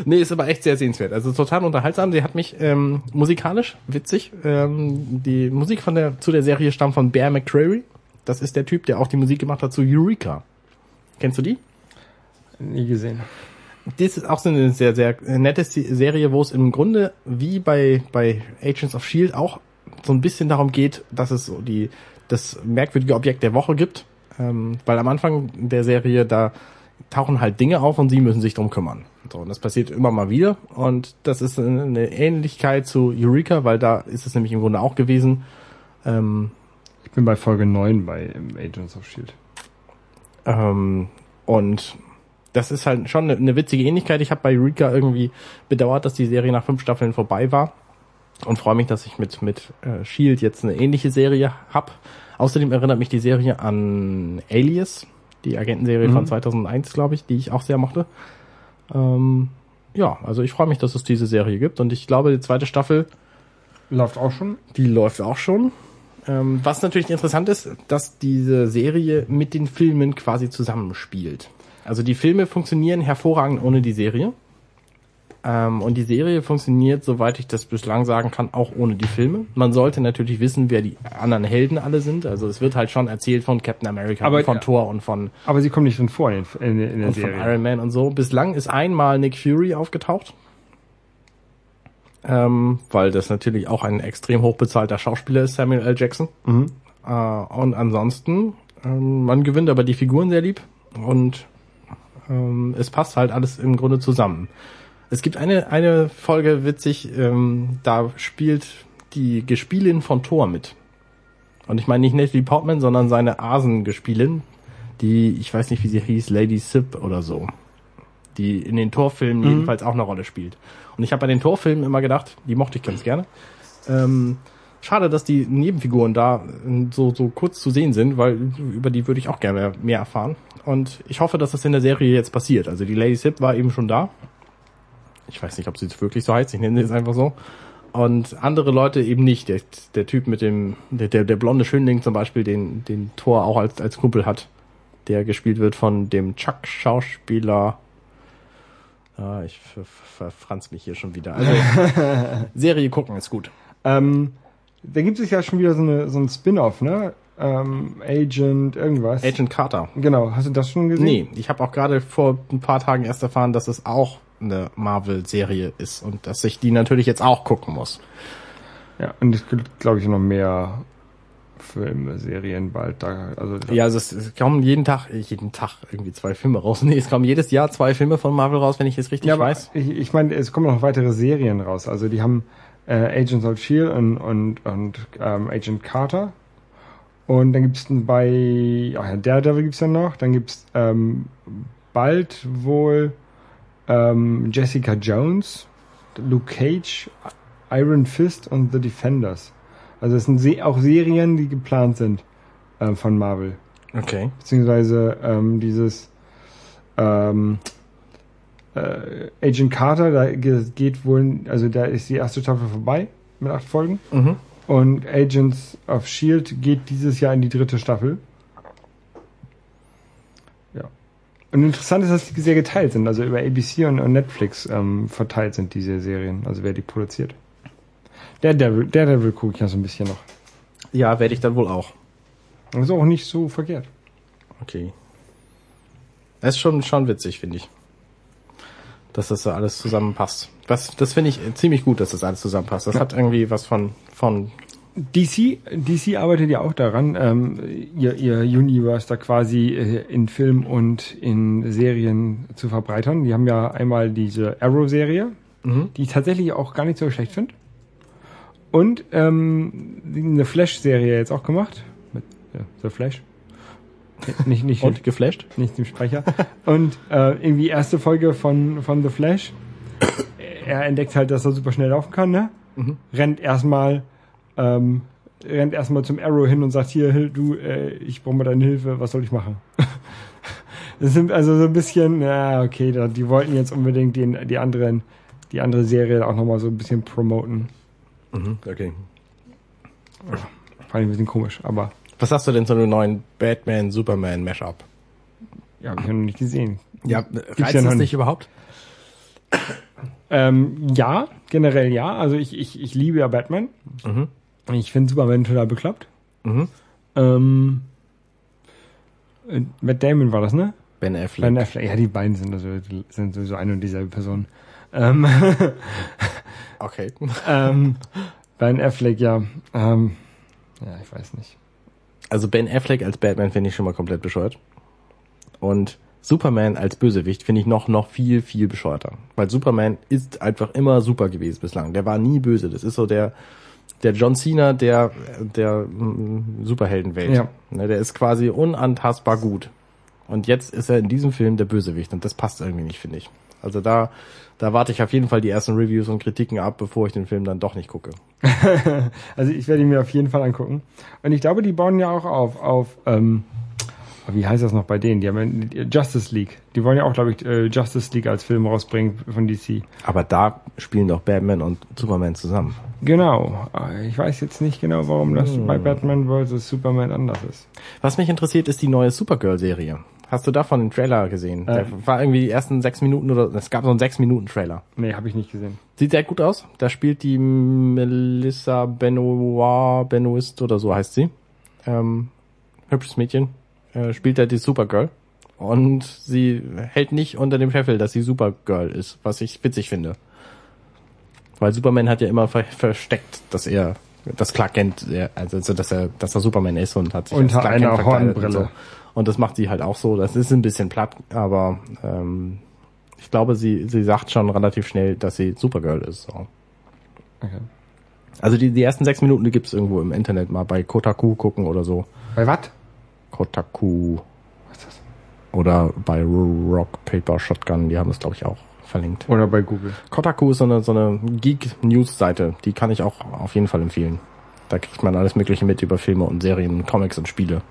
nee, ist aber echt sehr sehenswert. Also total unterhaltsam. Sie hat mich ähm, musikalisch witzig. Ähm, die Musik von der zu der Serie stammt von Bear McCreary. Das ist der Typ, der auch die Musik gemacht hat zu Eureka. Kennst du die? Nie gesehen. Das ist auch so eine sehr, sehr nette Se- Serie, wo es im Grunde wie bei, bei Agents of Shield auch so ein bisschen darum geht, dass es so die, das merkwürdige Objekt der Woche gibt. Ähm, weil am Anfang der Serie, da tauchen halt Dinge auf und sie müssen sich drum kümmern. So, und das passiert immer mal wieder. Und das ist eine Ähnlichkeit zu Eureka, weil da ist es nämlich im Grunde auch gewesen. Ähm, Ich bin bei Folge 9 bei Agents of Shield. Ähm, und das ist halt schon eine, eine witzige Ähnlichkeit. Ich habe bei Eureka irgendwie bedauert, dass die Serie nach fünf Staffeln vorbei war und freue mich, dass ich mit mit äh, Shield jetzt eine ähnliche Serie hab. Außerdem erinnert mich die Serie an Alias, die Agentenserie von 2001, glaube ich, die ich auch sehr mochte. Ähm, ja, also ich freue mich, dass es diese Serie gibt und ich glaube, die zweite Staffel Läuft auch schon. die läuft auch schon. Ähm, was natürlich interessant ist, dass diese Serie mit den Filmen quasi zusammenspielt. Also die Filme funktionieren hervorragend ohne die Serie. Ähm, und die Serie funktioniert, soweit ich das bislang sagen kann, auch ohne die Filme. Man sollte natürlich wissen, wer die anderen Helden alle sind. Also es wird halt schon erzählt von Captain America, Aber- von Thor und von, Aber sie kommen nicht drin vor in, in, in der und von Serie. Iron Man und so. Bislang ist einmal Nick Fury aufgetaucht. Ähm, weil das natürlich auch ein extrem hochbezahlter Schauspieler ist, Samuel L. Jackson. Mhm. Äh, und ansonsten, ähm, man gewinnt aber die Figuren sehr lieb und ähm, es passt halt alles im Grunde zusammen. Es gibt eine, eine Folge, witzig, ähm, da spielt die Gespielin von Thor mit. Und ich meine nicht Natalie Portman, sondern seine Asengespielin, die, ich weiß nicht, wie sie hieß, Lady Sip oder so. Die in den Torfilmen jedenfalls auch eine Rolle spielt. Und ich habe bei den Torfilmen immer gedacht, die mochte ich ganz gerne. Ähm, schade, dass die Nebenfiguren da äh, so, so kurz zu sehen sind, weil über die würde ich auch gerne mehr erfahren. Und ich hoffe, dass das in der Serie jetzt passiert. Also die Lady Sip war eben schon da. Ich weiß nicht, ob sie jetzt wirklich so heißt, ich nenne sie jetzt einfach so. Und andere Leute eben nicht. Der, der Typ mit dem, der, der, der blonde Schönling zum Beispiel, den, den Thor auch als, als Kumpel hat, der gespielt wird von dem Chuck-Schauspieler. Ah, ich ver- ver- verfranz mich hier schon wieder. Also, Serie gucken ist gut. Ähm, da gibt es ja schon wieder so, eine, so ein Spin-off, ne? Ähm, Agent, irgendwas. Agent Carter. Genau, hast du das schon gesehen? Nee, ich habe auch gerade vor ein paar Tagen erst erfahren, dass es auch eine Marvel-Serie ist und dass ich die natürlich jetzt auch gucken muss. Ja, und es gibt, glaube ich, noch mehr Filme, Serien bald da. Also Ja, also es, es kommen jeden Tag, äh, jeden Tag irgendwie zwei Filme raus. Nee, es kommen jedes Jahr zwei Filme von Marvel raus, wenn ich es richtig ja, weiß. ich, ich meine, es kommen noch weitere Serien raus. Also die haben äh, Agents of Shield und und und ähm, Agent Carter. Und dann gibt's bei ach ja, Daredevil gibt's ja noch. Dann gibt's ähm, bald wohl ähm, Jessica Jones, Luke Cage, Iron Fist und The Defenders. Also es sind Se auch Serien, die geplant sind äh, von Marvel. Okay. Beziehungsweise ähm, dieses ähm, äh, Agent Carter, da ge- geht wohl, also da ist die erste Staffel vorbei mit acht Folgen. Mhm. Und Agents of Shield geht dieses Jahr in die dritte Staffel. Ja. Und interessant ist, dass die sehr geteilt sind. Also über ABC und, und Netflix ähm, verteilt sind diese Serien. Also wer die produziert. Daredevil, Daredevil gucke ich ja so ein bisschen noch. Ja, werde ich dann wohl auch. Das ist auch nicht so verkehrt. Okay. Das ist schon, schon witzig, finde ich. Dass das so alles zusammenpasst. Was, das finde ich ziemlich gut, dass das alles zusammenpasst. Das Ja. hat irgendwie was von, von, DC, DC arbeitet ja auch daran, ähm, ihr, ihr Universe da quasi äh, in Film und in Serien zu verbreitern. Die haben ja einmal diese Arrow-Serie, Mhm. die ich tatsächlich auch gar nicht so schlecht finde. Und ähm, eine Flash-Serie jetzt auch gemacht. Mit ja, The Flash. Nicht, nicht, und geflasht. nicht dem Sprecher. Und äh, irgendwie erste Folge von, von The Flash. Er entdeckt halt, dass er super schnell laufen kann, ne? Mhm. Rennt erstmal, ähm, rennt erstmal zum Arrow hin und sagt, hier, du, äh, ich brauche mal deine Hilfe, was soll ich machen? Das sind also so ein bisschen, ja, okay, die wollten jetzt unbedingt den, die anderen, die andere Serie auch nochmal so ein bisschen promoten. Mhm. Okay. Fand ich ein bisschen komisch, aber Was hast du denn zu einem neuen Batman, Superman Mashup? ja, hab ich noch nicht gesehen. Ja, Gibt's reizt ja das nicht. nicht überhaupt? Ähm, ja, generell ja. Also ich, ich, ich liebe ja Batman. Mhm. Ich finde Superman total bekloppt. Mhm. Ähm, äh, Matt Damon war das, ne? Ben Affleck. Ben Affleck. Ja, die beiden sind also sind sowieso eine und dieselbe Person. Ähm, Okay. ähm, Ben Affleck, ja. Ähm, ja, ich weiß nicht. Also Ben Affleck als Batman finde ich schon mal komplett bescheuert. Und Superman als Bösewicht finde ich noch, noch viel, viel bescheuerter. Weil Superman ist einfach immer super gewesen bislang. Der war nie böse. Das ist so der, der John Cena der, der mm, Superheldenwelt. Ja. Ne, der ist quasi unantastbar gut. Und jetzt ist er in diesem Film der Bösewicht und das passt irgendwie nicht, finde ich. Also da, da warte ich auf jeden Fall die ersten Reviews und Kritiken ab, bevor ich den Film dann doch nicht gucke. Also ich werde ihn mir auf jeden Fall angucken. Und ich glaube, die bauen ja auch auf, auf ähm, wie heißt das noch bei denen? Die haben ja Justice League. Die wollen ja auch, glaube ich, äh, Justice League als Film rausbringen von DC. Aber da spielen doch Batman und Superman zusammen. Genau. Äh, Ich weiß jetzt nicht genau, warum das Hm. bei Batman vs. Superman anders ist. Was mich interessiert, ist die neue Supergirl-Serie. Hast du davon den Trailer gesehen? Der war irgendwie die ersten sechs Minuten oder es gab so einen sechs Minuten Trailer. Nee, habe ich nicht gesehen. Sieht sehr gut aus. Da spielt die Melissa Benoit, Benoist oder so heißt sie. Ähm, hübsches Mädchen. Äh, spielt da die Supergirl. Und sie hält nicht unter dem Scheffel, dass sie Supergirl ist, was ich witzig finde. Weil Superman hat ja immer ver versteckt, dass er, dass Clark Kent, er- also dass er, dass er Superman ist und hat sich Unter einer Hornbrille. Und, so. und das macht sie halt auch so. Das ist ein bisschen platt, aber ähm, ich glaube, sie, sie sagt schon relativ schnell, dass sie Supergirl ist. So. Okay. Also die, die ersten sechs Minuten, die gibt's irgendwo im Internet mal bei Kotaku gucken oder so. Bei was? Kotaku Was ist das? oder bei Rock Paper Shotgun, die haben es glaube ich auch verlinkt. Oder bei Google. Kotaku ist so eine, so eine Geek-News-Seite, die kann ich auch auf jeden Fall empfehlen. Da kriegt man alles Mögliche mit über Filme und Serien, Comics und Spiele.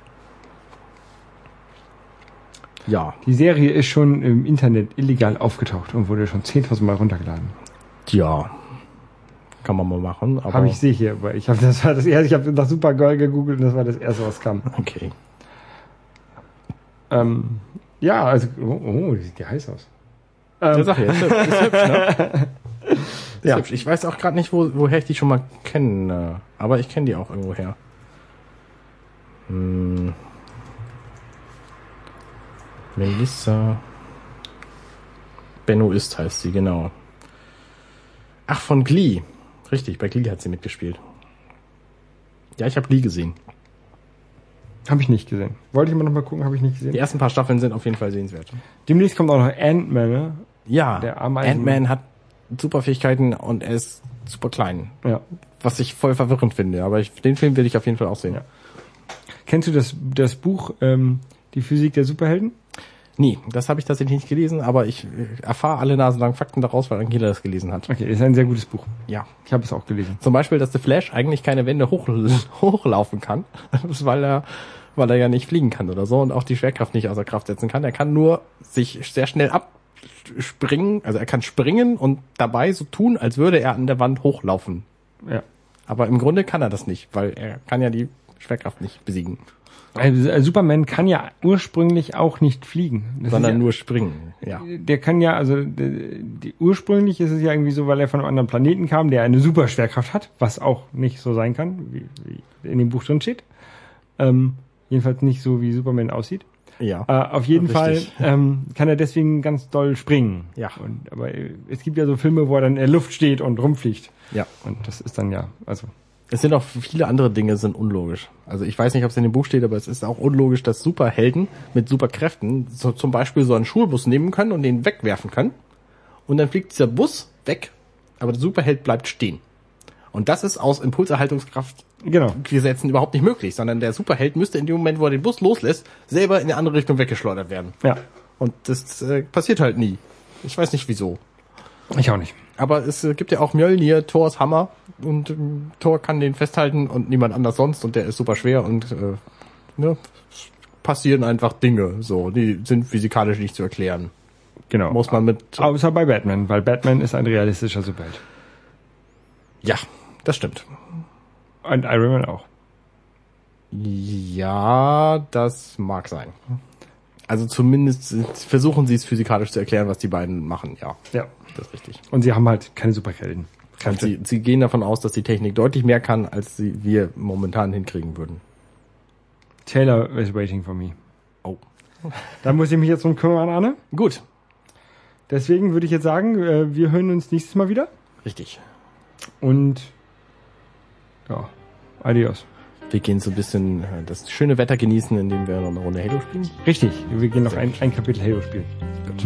Ja, Die Serie ist schon im Internet illegal aufgetaucht und wurde schon 10.000 Mal runtergeladen. ja, kann man mal machen. Aber Habe ich sehe hier, weil ich habe das war das erste, ich habe nach Supergirl gegoogelt und das war das erste, was kam. okay. Ähm, ja, also oh, oh, die sieht ja heiß aus. Ja, Ähm, sag ich, ist, hübsch, ist ne? Ist Ja. hübsch. Ich weiß auch gerade nicht, wo, woher ich die schon mal kenne, aber ich kenne die auch irgendwoher. Hm. Melissa Benoist heißt sie, genau. Ach, von Glee. Richtig, bei Glee hat sie mitgespielt. Ja, ich habe Lee gesehen. Habe ich nicht gesehen. Wollte ich immer noch mal gucken, habe ich nicht gesehen. Die ersten paar Staffeln sind auf jeden Fall sehenswert. Demnächst kommt auch noch Ant-Man, ne? Ja, Ant-Man hat super Fähigkeiten und er ist super klein. Ja. Was ich voll verwirrend finde, aber ich, den Film will ich auf jeden Fall auch sehen. Ja. Kennst du das, das Buch ähm, Die Physik der Superhelden? Nee, das habe ich tatsächlich nicht gelesen, aber ich äh, erfahre alle naselang Fakten daraus, weil Angela das gelesen hat. Okay, ist ein sehr gutes Buch. Ja. Ich habe es auch gelesen. Zum Beispiel, dass der Flash eigentlich keine Wände hoch, hochlaufen kann, weil er, weil er ja nicht fliegen kann oder so und auch die Schwerkraft nicht außer Kraft setzen kann. Er kann nur sich sehr schnell abspringen, also er kann springen und dabei so tun, als würde er an der Wand hochlaufen. Ja. Aber im Grunde kann er das nicht, weil er kann ja die Schwerkraft nicht besiegen, Also, Superman kann ja ursprünglich auch nicht fliegen. Das sondern ja, nur springen. Ja. Der kann ja, also die, die, ursprünglich ist es ja irgendwie so, weil er von einem anderen Planeten kam, der eine super Schwerkraft hat, was auch nicht so sein kann, wie, wie in dem Buch drin steht. Ähm, jedenfalls nicht so, wie Superman aussieht. Ja. Äh, auf jeden Richtig. Fall ähm, kann er deswegen ganz doll springen. Ja. Und, aber es gibt ja so Filme, wo er dann in der Luft steht und rumfliegt. Ja. Und das ist dann ja, also Es sind auch viele andere Dinge sind unlogisch. Also ich weiß nicht, ob es in dem Buch steht, aber es ist auch unlogisch, dass Superhelden mit Superkräften so zum Beispiel so einen Schulbus nehmen können und den wegwerfen können. Und dann fliegt dieser Bus weg, aber der Superheld bleibt stehen. Und das ist aus Impulserhaltungskraft genau. Gesetzen überhaupt nicht möglich, sondern der Superheld müsste in dem Moment, wo er den Bus loslässt, selber in eine andere Richtung weggeschleudert werden. Ja. Und das äh, passiert halt nie. Ich weiß nicht wieso. Ich auch nicht. Aber es äh, gibt ja auch Mjölnir, Thors Hammer und ähm, Thor kann den festhalten und niemand anders sonst und der ist super schwer und äh, ne, es passieren einfach Dinge, so, die sind physikalisch nicht zu erklären. Genau. Muss man mit Außer bei Batman, weil Batman ist ein realistischer Superheld. Ja, das stimmt. Und Iron Man auch. Ja, das mag sein. Also zumindest versuchen sie es physikalisch zu erklären, was die beiden machen, ja. Ja. Das ist richtig. Und sie haben halt keine Superhelden. Und sie, sie gehen davon aus, dass die Technik deutlich mehr kann, als sie, wir momentan hinkriegen würden. Taylor is waiting for me. Oh. Da muss ich mich jetzt drum kümmern, Arne. Gut. Deswegen würde ich jetzt sagen, äh, wir hören uns nächstes Mal wieder. Richtig. Und ja, adios. Wir gehen so ein bisschen äh, das schöne Wetter genießen, indem wir noch eine Runde Halo spielen. Richtig, wir gehen noch ein, ein Kapitel Halo spielen. Gut.